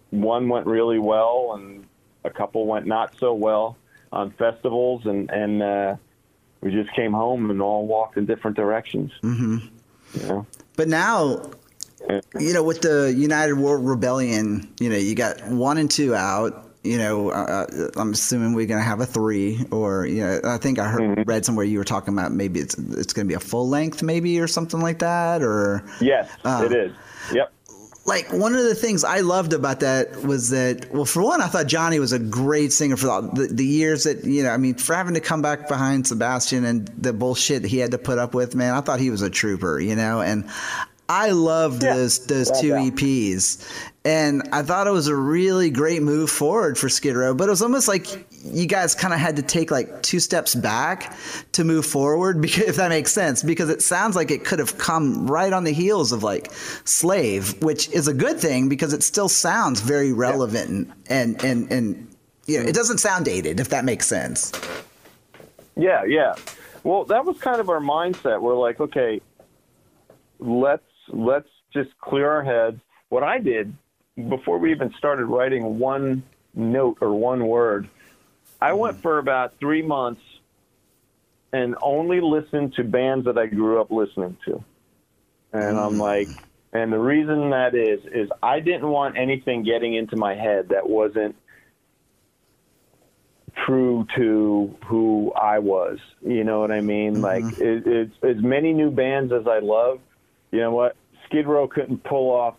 one went really well, and a couple went not so well on festivals, and and uh, we just came home and all walked in different directions. hmm You know? But now, you know, with the United World Rebellion, you know, you got one and two out. You know, uh, I'm assuming we're gonna have a three, or you know, I think I heard read somewhere you were talking about maybe it's it's gonna be a full length, maybe or something like that, or Yes, Uh, it is. Yep. Like one of the things I loved about that was that well for one I thought Johnny was a great singer for the, the, the years that you know I mean for having to come back behind Sebastian and the bullshit he had to put up with man I thought he was a trooper you know? And I loved Yeah, those those without two doubt. EPs and I thought it was a really great move forward for Skid Row but it was almost like you guys kind of had to take like two steps back to move forward because if that makes sense because it sounds like it could have come right on the heels of like slave which is a good thing because it still sounds very relevant and and and, and you know it mm-hmm. doesn't sound dated if that makes sense Yeah, yeah. Well, that was kind of our mindset. We're like, okay, let's let's just clear our heads. What I did before we even started writing one note or one word, I went mm-hmm. for about three months and only listened to bands that I grew up listening to. And I'm mm. like, and the reason that is, is I didn't want anything getting into my head that wasn't true to who I was. You know what I mean? Mm-hmm. Like, it, it's as many new bands as I love. You know what? Skid Row couldn't pull off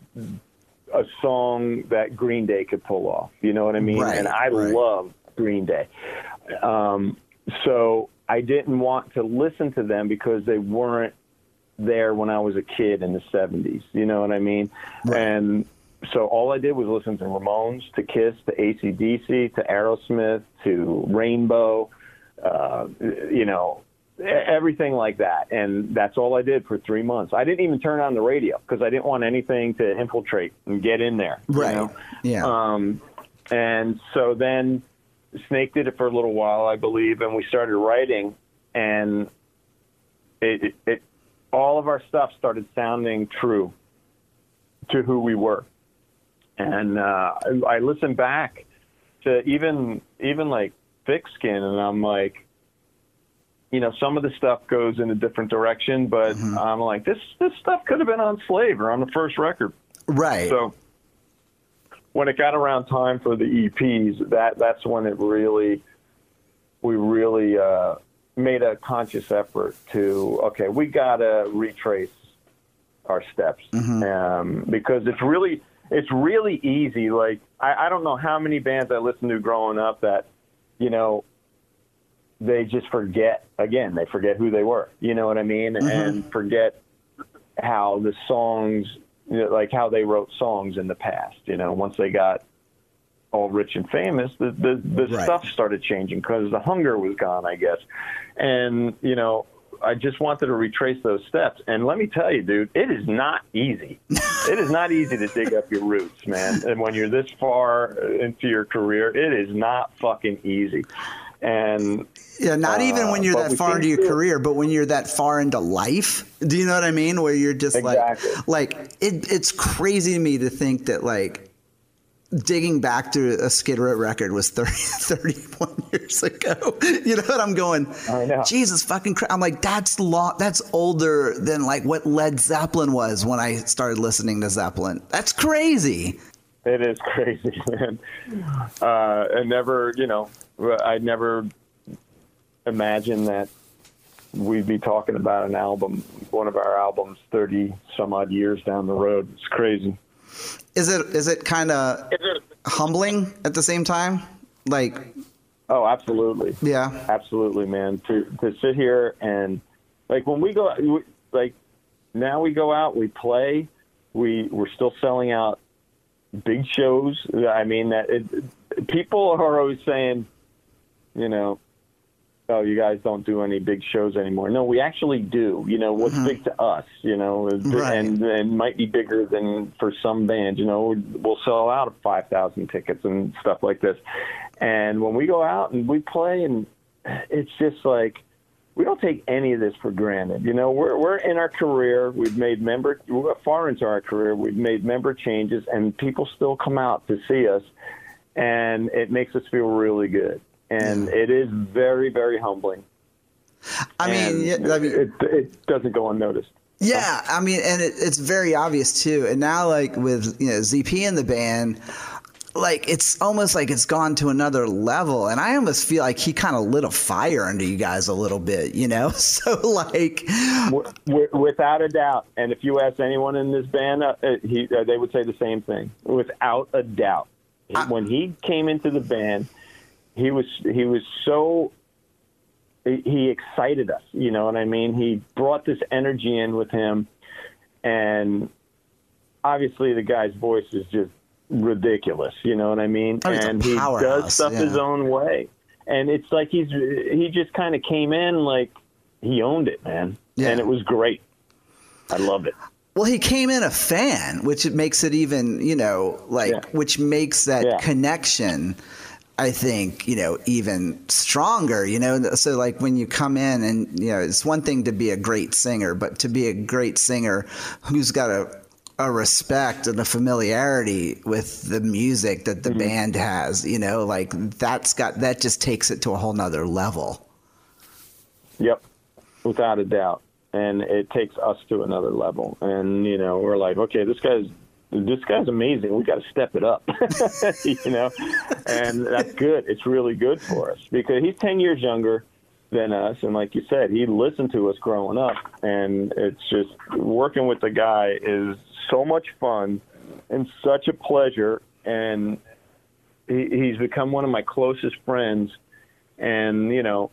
a song that Green Day could pull off. You know what I mean? Right, and I right. love Green Day. Um, so I didn't want to listen to them because they weren't there when I was a kid in the 70s. You know what I mean? Right. And so all I did was listen to Ramones, to Kiss, to ACDC, to Aerosmith, to Rainbow, uh, you know, everything like that. And that's all I did for three months. I didn't even turn on the radio because I didn't want anything to infiltrate and get in there. you right know? yeah Um, and so then Snake did it for a little while, I believe, and we started writing, and it, it, it all of our stuff started sounding true to who we were. And uh, I, I listened back to even even like Thick Skin, and I'm like, you know, some of the stuff goes in a different direction, but I'm like, this this stuff could have been on Slave or on the first record. right So when it got around time for the EPs, that that's when it really we really uh, made a conscious effort to okay, we gotta retrace our steps um, because it's really it's really easy. Like I, I don't know how many bands I listened to growing up that you know, they just forget again. They forget who they were. You know what I mean? Mm-hmm. And forget how the songs, you know, like how they wrote songs in the past. You know, once they got all rich and famous, the the, the Right. stuff started changing because the hunger was gone, I guess. And you know, I just wanted to retrace those steps. And let me tell you, dude, it is not easy. it is not easy to dig up your roots, man. And when you're this far into your career, it is not fucking easy. And Yeah, not even when Uh, you're that far into your career, but when you're that far into life. Do you know what I mean? Where you're just Exactly. like, like it, it's crazy to me to think that like digging back to a Skid Row record was 30, 31 years ago. You know what I'm going? Jesus fucking Christ. I'm like, that's long, that's older than like what Led Zeppelin was when I started listening to Zeppelin. That's crazy. It is crazy, man. Uh, I never, you know, I never imagined that we'd be talking about an album, one of our albums, thirty some odd years down the road. It's crazy. Is it is it kind of humbling at the same time? Like, Oh, absolutely. yeah. Absolutely, man. To to sit here and like when we go, like now we go out, we play, we we're still selling out big shows. I mean that it, people are always saying, you know, oh, you guys don't do any big shows anymore. No, we actually do. You know, what's mm-hmm. big to us, you know, Right. and and might be bigger than for some bands. You know, we'll sell out of five thousand tickets and stuff like this. And when we go out and we play, and it's just like we don't take any of this for granted. You know, we're we're in our career. We've made member we're far into our career. We've made member changes, and people still come out to see us, and it makes us feel really good. And it is very very humbling. I mean, yeah, I mean, it, it doesn't go unnoticed. Yeah, I mean, and it, it's very obvious too. And now, like with you know ZP in the band, like it's almost like it's gone to another level. And I almost feel like he kind of lit a fire under you guys a little bit, you know. So like, without a doubt. And if you ask anyone in this band, uh, uh, he, uh, they would say the same thing. Without a doubt. He- when he came into the band, he was he was so he, excited us. You know what I mean? He brought this energy in with him, and obviously the guy's voice is just ridiculous. You know what I mean? Oh, and he does stuff yeah. his own way, and it's like he's he just kind of came in like he owned it, man, Yeah. and it was great. I loved it. well, he came in a fan, which it makes it even, you know, like Yeah. which makes that connection. I think you know even stronger. You know, so like when you come in and you know it's one thing to be a great singer, but to be a great singer who's got a a respect and a familiarity with the music that the mm-hmm. band has. You know, like that's got that just takes it to a whole nother level. Yep, without a doubt. And it takes us to another level. And you know, we're like, okay, this guy's this guy's amazing. We got to step it up, you know, and that's good. It's really good for us because he's ten years younger than us, and like you said, he listened to us growing up, and it's just working with the guy is so much fun and such a pleasure, and he, he's become one of my closest friends, and you know,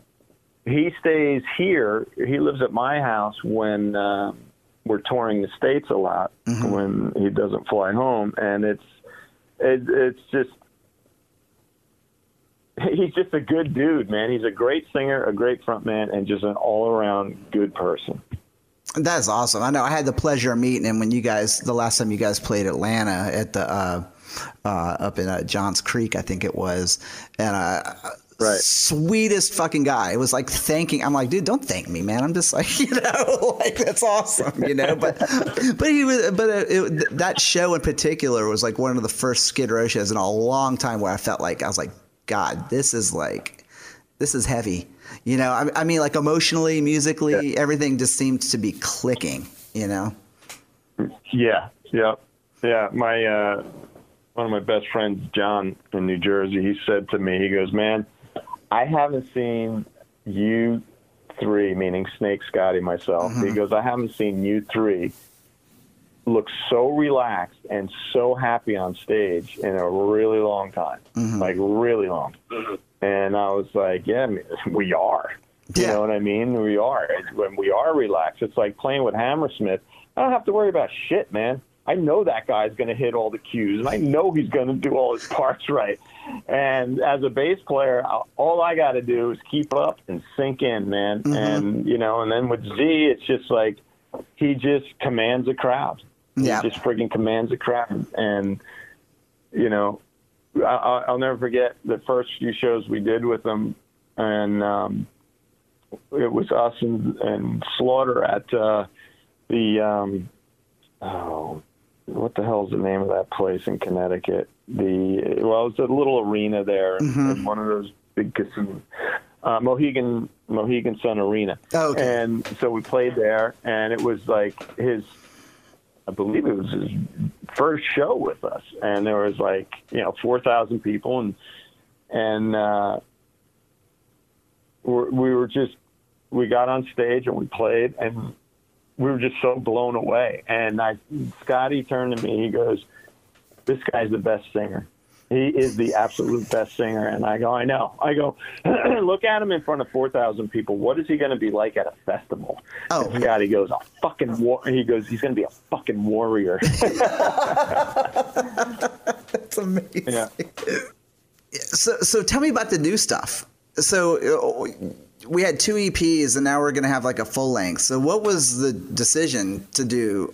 he stays here. He lives at my house when uh, we're touring the states a lot. When he doesn't fly home, and it's it, it's just he's just a good dude, man. He's a great singer, a great front man, and just an all around good person. That's awesome. I know I had the pleasure of meeting him when you guys the last time you guys played Atlanta at the uh, uh, up in uh, Johns Creek, I think it was, and uh, Right. sweetest fucking guy. It was like thanking. I'm like, dude, don't thank me, man. I'm just like, you know, like that's awesome, you know. But but he was, but it, it, that show in particular was like one of the first Skid Row shows in a long time where I felt like I was like, God, this is like, this is heavy. You know, I, I mean, like emotionally, musically, everything just seemed to be clicking. You know. Yeah, yeah, yeah. My uh, one of my best friends, John in New Jersey, he said to me, he goes, "Man, I haven't seen you three, meaning Snake, Scotti, myself. Mm-hmm. He goes, I haven't seen you three look so relaxed and so happy on stage in a really long time, mm-hmm. like really long." And I was like, yeah, we are. You know what I mean? We are. When we are relaxed, it's like playing with Hammersmith. I don't have to worry about shit, man. I know that guy's going to hit all the cues, and I know he's going to do all his parts right. And as a bass player, all I got to do is keep up and sink in, man. And you know, and then with Z, it's just like he just commands a crowd. Yeah. He just freaking commands a crowd, and you know, I, I- I'll never forget the first few shows we did with him, and um, it was us and, and Slaughter at uh, the um, oh, what the hell's the name of that place in Connecticut? The well, it's a little arena there, in one of those big casinos, uh, Mohegan Mohegan Sun Arena. Oh, okay. And so we played there, and it was like his, I believe it was his first show with us, and there was like you know four thousand people, and and uh, we're, we were just we got on stage and we played, and we were just so blown away. And I, Scotti turned to me, he goes, "This guy's the best singer." He is the absolute best singer. And I go, I know. I go, look at him in front of 4,000 people. What is he going to be like at a festival? Oh. And Scotti goes, a fucking war. He goes, he's going to be a fucking warrior. That's amazing. yeah. So, so tell me about the new stuff. So uh, we had two EPs, and now we're going to have like a full length. So, what was the decision to do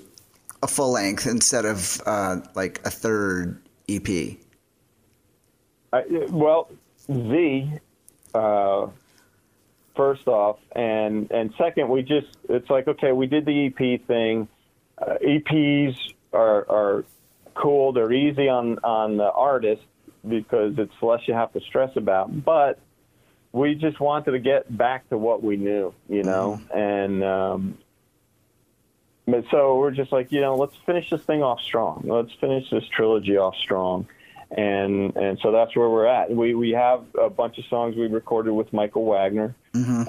a full length instead of uh, like a third EP? I, well, Z, uh, first off, and and second, we just it's like okay, we did the EP thing. Uh, EPs are are cool. They're easy on on the artist because it's less you have to stress about. But we just wanted to get back to what we knew, you know, and um, but so we're just like, you know, let's finish this thing off strong. Let's finish this trilogy off strong. And and so that's where we're at. We we have a bunch of songs we recorded with Michael Wagner,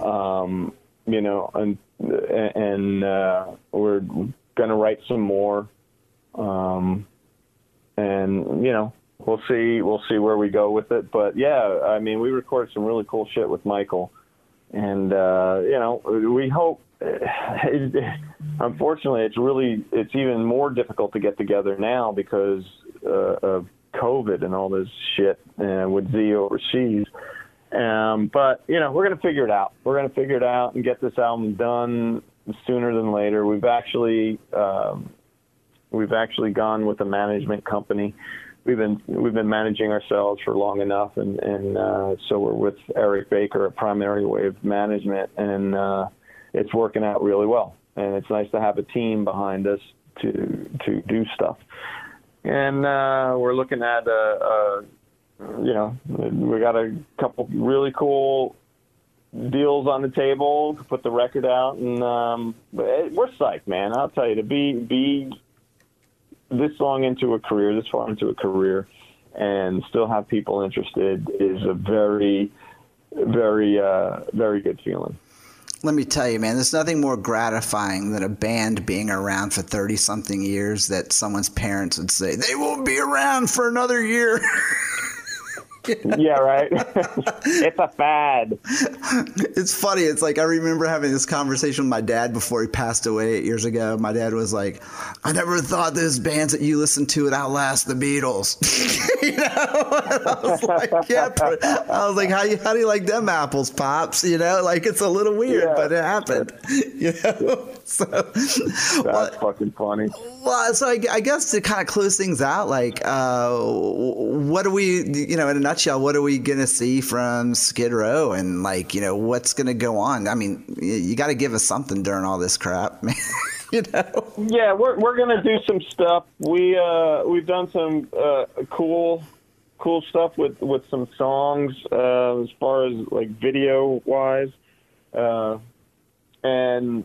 um, you know, and and uh, we're gonna write some more, um, and you know, we'll see we'll see where we go with it. But yeah, I mean, we recorded some really cool shit with Michael, and uh, you know, we hope. Unfortunately, it's really it's even more difficult to get together now because uh, of COVID and all this shit uh, with Z overseas. Um, but you know, we're gonna figure it out. We're gonna figure it out and get this album done sooner than later. We've actually um, we've actually gone with a management company. We've been we've been managing ourselves for long enough, and and uh, so we're with Eric Baker at Primary Wave Management, and uh, it's working out really well. And it's nice to have a team behind us to to do stuff. And uh, we're looking at a, a you know we got a couple really cool deals on the table to put the record out, and um, it- we're psyched, man. I'll tell you to be be this long into a career, this far into a career, and still have people interested is a very, very, uh, very good feeling. Let me tell you, man, there's nothing more gratifying than a band being around for 30 something years that someone's parents would say, they won't be around for another year. yeah, right. it's a fad. it's funny. It's like I remember having this conversation with my dad before he passed away eight years ago. My dad was like, "I never thought those bands that you listen to would outlast the Beatles." you know, And I was like, "Yeah." I was like, "How you how do you like them apples, pops?" You know, like it's a little weird, Yeah. but it happened. You know, so That's well, fucking funny. well, so I, I guess to kind of close things out, like, uh, what do we, you know, in a nutshell, what are we going to see from Skid Row and, like, you know, what's going to go on? I mean, you, got to give us something during all this crap, man. you know? Yeah, we're we're gonna do some stuff. We uh, we've done some uh, cool cool stuff with with some songs uh, as far as like video wise, uh, and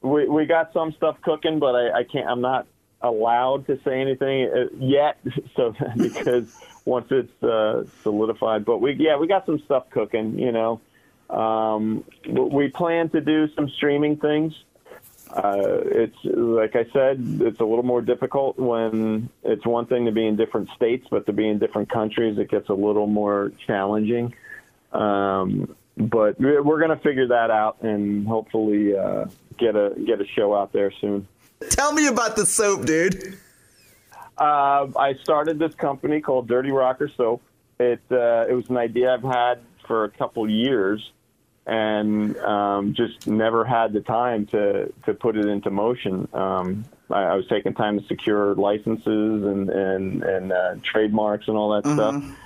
we we got some stuff cooking, but I, I can't. I'm not allowed to say anything uh, yet. So because once it's uh, solidified, but we yeah we got some stuff cooking. You know, um, we plan to do some streaming things uh, it's like I said, it's a little more difficult when it's one thing to be in different states, but to be in different countries, it gets a little more challenging. Um, but we're going to figure that out and hopefully uh, get a get a show out there soon. Tell me about the soap, dude. Uh, I started this company called Dirty Rocker Soap. It uh, it was an idea I've had for a couple years, and um, just never had the time to to put it into motion. Um, I, I, was taking time to secure licenses and and and uh, trademarks and all that mm-hmm. stuff,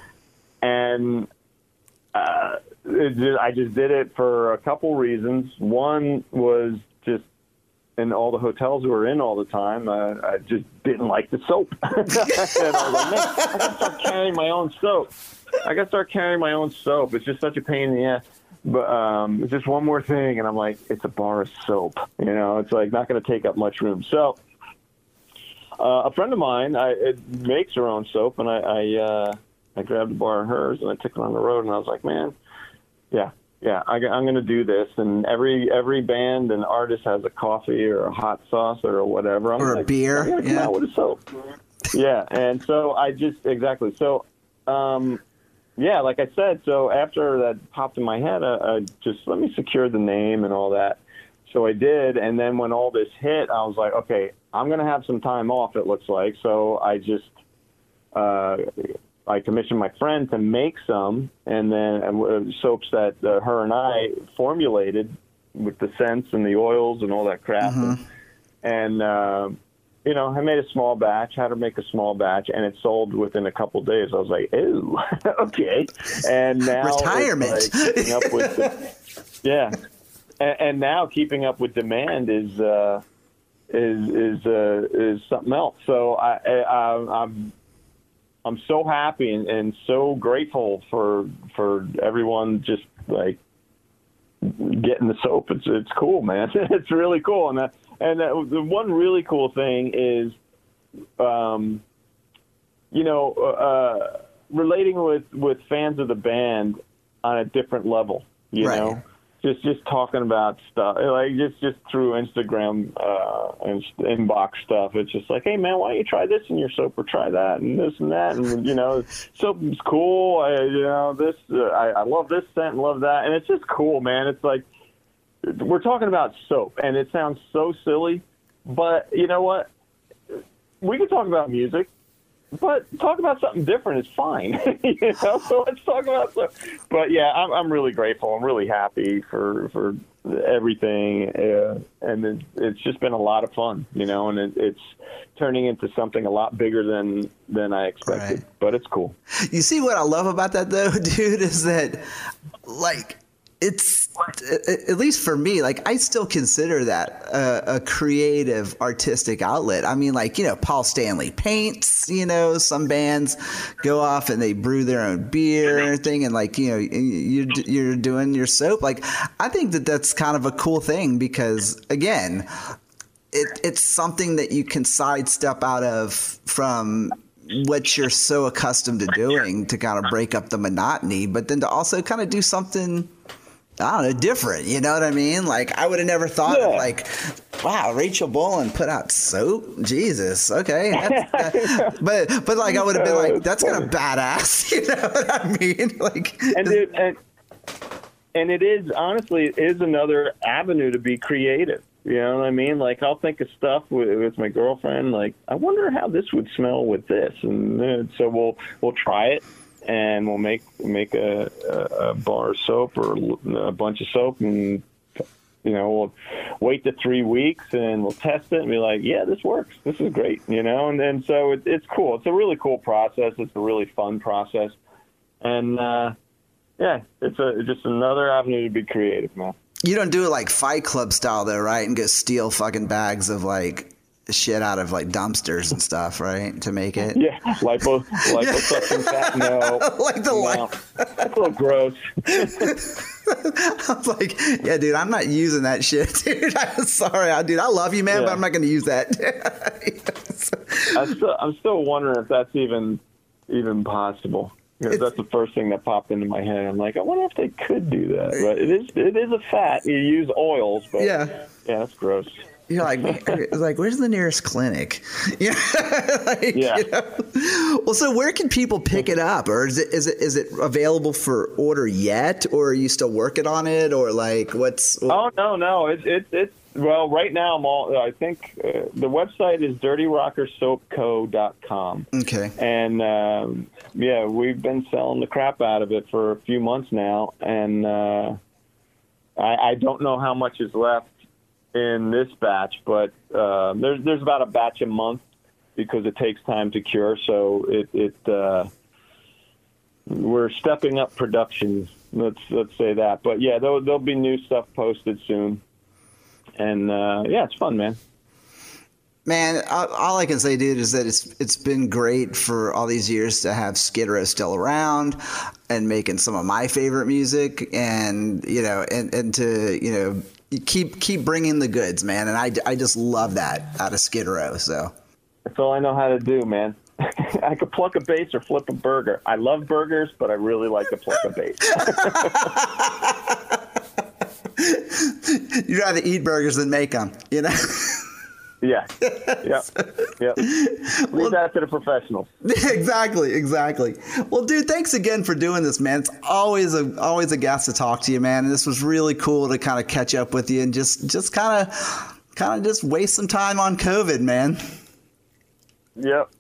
and. Uh, just, I just did it for a couple reasons. One was just in all the hotels we were in all the time, uh, I just didn't like the soap. and I was like, I gotta start carrying my own soap. I gotta start carrying my own soap. It's just such a pain in the ass. But um, it's just one more thing, and I'm like, it's a bar of soap. You know, it's like not going to take up much room. So, uh, a friend of mine, I, it makes her own soap, and I I, uh, I grabbed a bar of hers and I took it on the road, and I was like, man, yeah, yeah, I, am going to do this, and every every band and artist has a coffee or a hot sauce or whatever. I'm or like, a beer. Yeah. Come with a soap. yeah, and so I just exactly so. Um, yeah, like I said, so after that popped in my head, I, I just let me secure the name and all that. So I did, and then when all this hit, I was like, okay, I'm going to have some time off. It looks like, so I just uh, I commissioned my friend to make some, and then uh, soaps that uh, her and I formulated with the scents and the oils and all that crap. Mm-hmm. And, uh, you know, I made a small batch, had to make a small batch, and it sold within a couple days. I was like, "Ooh, okay." And now retirement. Like keeping up with the, yeah, and, and, now keeping up with demand is uh, is is uh, is something else. So I, I I'm I'm so happy and, and so grateful for for everyone just like getting the soap. It's it's cool, man. it's really cool, and that, and that, the one really cool thing is, um, you know, uh, relating with with fans of the band on a different level. You right. know, just just talking about stuff like just just through Instagram uh, and inbox stuff. It's just like, hey man, why don't you try this in your soap or try that and this and that and you know, soap is cool. I, you know, this uh, I, I love this scent and love that, and it's just cool, man. It's like we're talking about soap, and it sounds so silly, but you know what? We can talk about music but talk about something different is fine. you know, so let's talk about so. But yeah, I'm I'm really grateful. I'm really happy for for everything, uh, and it, it's just been a lot of fun. You know, and it, it's turning into something a lot bigger than than I expected. Right. But it's cool. You see what I love about that though, dude, is that like it's at least for me like i still consider that a, a, creative artistic outlet. I mean like you know paul stanley paints you know some bands go off and they brew their own beer everything and like you know you're, you're doing your soap. Like i think that that's kind of a cool thing because again it, it's something that you can sidestep out of from what you're so accustomed to doing to kind of break up the monotony but then to also kind of do something I don't know, different. You know what I mean? Like I would have never thought yeah. of like, wow, Rachel Bolan put out soap. Jesus, okay. but but like I would have been like, that's kind of badass. You know what I mean? Like and it, and, and it is honestly it is another avenue to be creative. You know what I mean? Like I'll think of stuff with, with my girlfriend. Like I wonder how this would smell with this, and uh, so we'll we'll try it and we'll make make a, a, bar of soap or a bunch of soap and you know we'll wait the three weeks and we'll test it and be like yeah this works. This is great you know? And then so it, it's cool. It's a really cool process. It's a really fun process. And uh yeah it's a just another avenue to be creative man. You don't do it like fight club style though right? And go steal fucking bags of like shit out of like dumpsters and stuff, right? To make it. Yeah, lipo, liposuction fat. No, like the no. That's a little gross. I'm like, yeah, dude, I'm not using that shit, dude. I'm sorry, I, dude. I love you, man, yeah. but I'm not going to use that. I'm still, I'm still wondering if that's even even possible. Because that's the first thing that popped into my head. I'm like, I wonder if they could do that. But it is it is a fat. You use oils, but yeah, yeah, that's gross. You're like, like, where's the nearest clinic? Yeah. like, Yeah. you know? Well, so where can people pick it up, or is it is it is it available for order yet, or are you still working on it, or like what's? Oh no, no, it's it's it's well, right now I'm all. I think uh, the website is dirtyrockersoapco.com. Okay. and um, yeah, we've been selling the crap out of it for a few months now, and uh, I, I don't know how much is left in this batch, but uh, there's there's about a batch a month because it takes time to cure. So it it uh, we're stepping up production. Let's let's say that. But yeah, there'll there'll be new stuff posted soon, and uh, yeah, it's fun, man. Man, all I can say, dude, is that it's it's been great for all these years to have Skid Row still around and making some of my favorite music, and you know, and and to you know keep keep bringing the goods, man. And I, I just love that out of Skid Row. So That's all I know how to do, man. I could pluck a bass or flip a burger. I love burgers, but I really like to pluck a bass. you'd rather eat burgers than make them, you know. yeah. yeah. Yep. Leave that to the professionals. exactly, exactly. Well, dude, thanks again for doing this, man. It's always a always a gas to talk to you, man. And this was really cool to kind of catch up with you and just just kind of kind of just waste some time on COVID, man. Yep.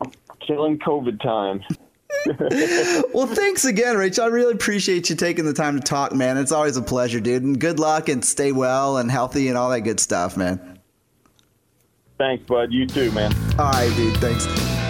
Killing COVID time. Well, thanks again, Rich. I really appreciate you taking the time to talk, man. It's always a pleasure, dude. And good luck and stay well and healthy and all that good stuff, man. Thanks, bud. You too, man. All right, dude. Thanks.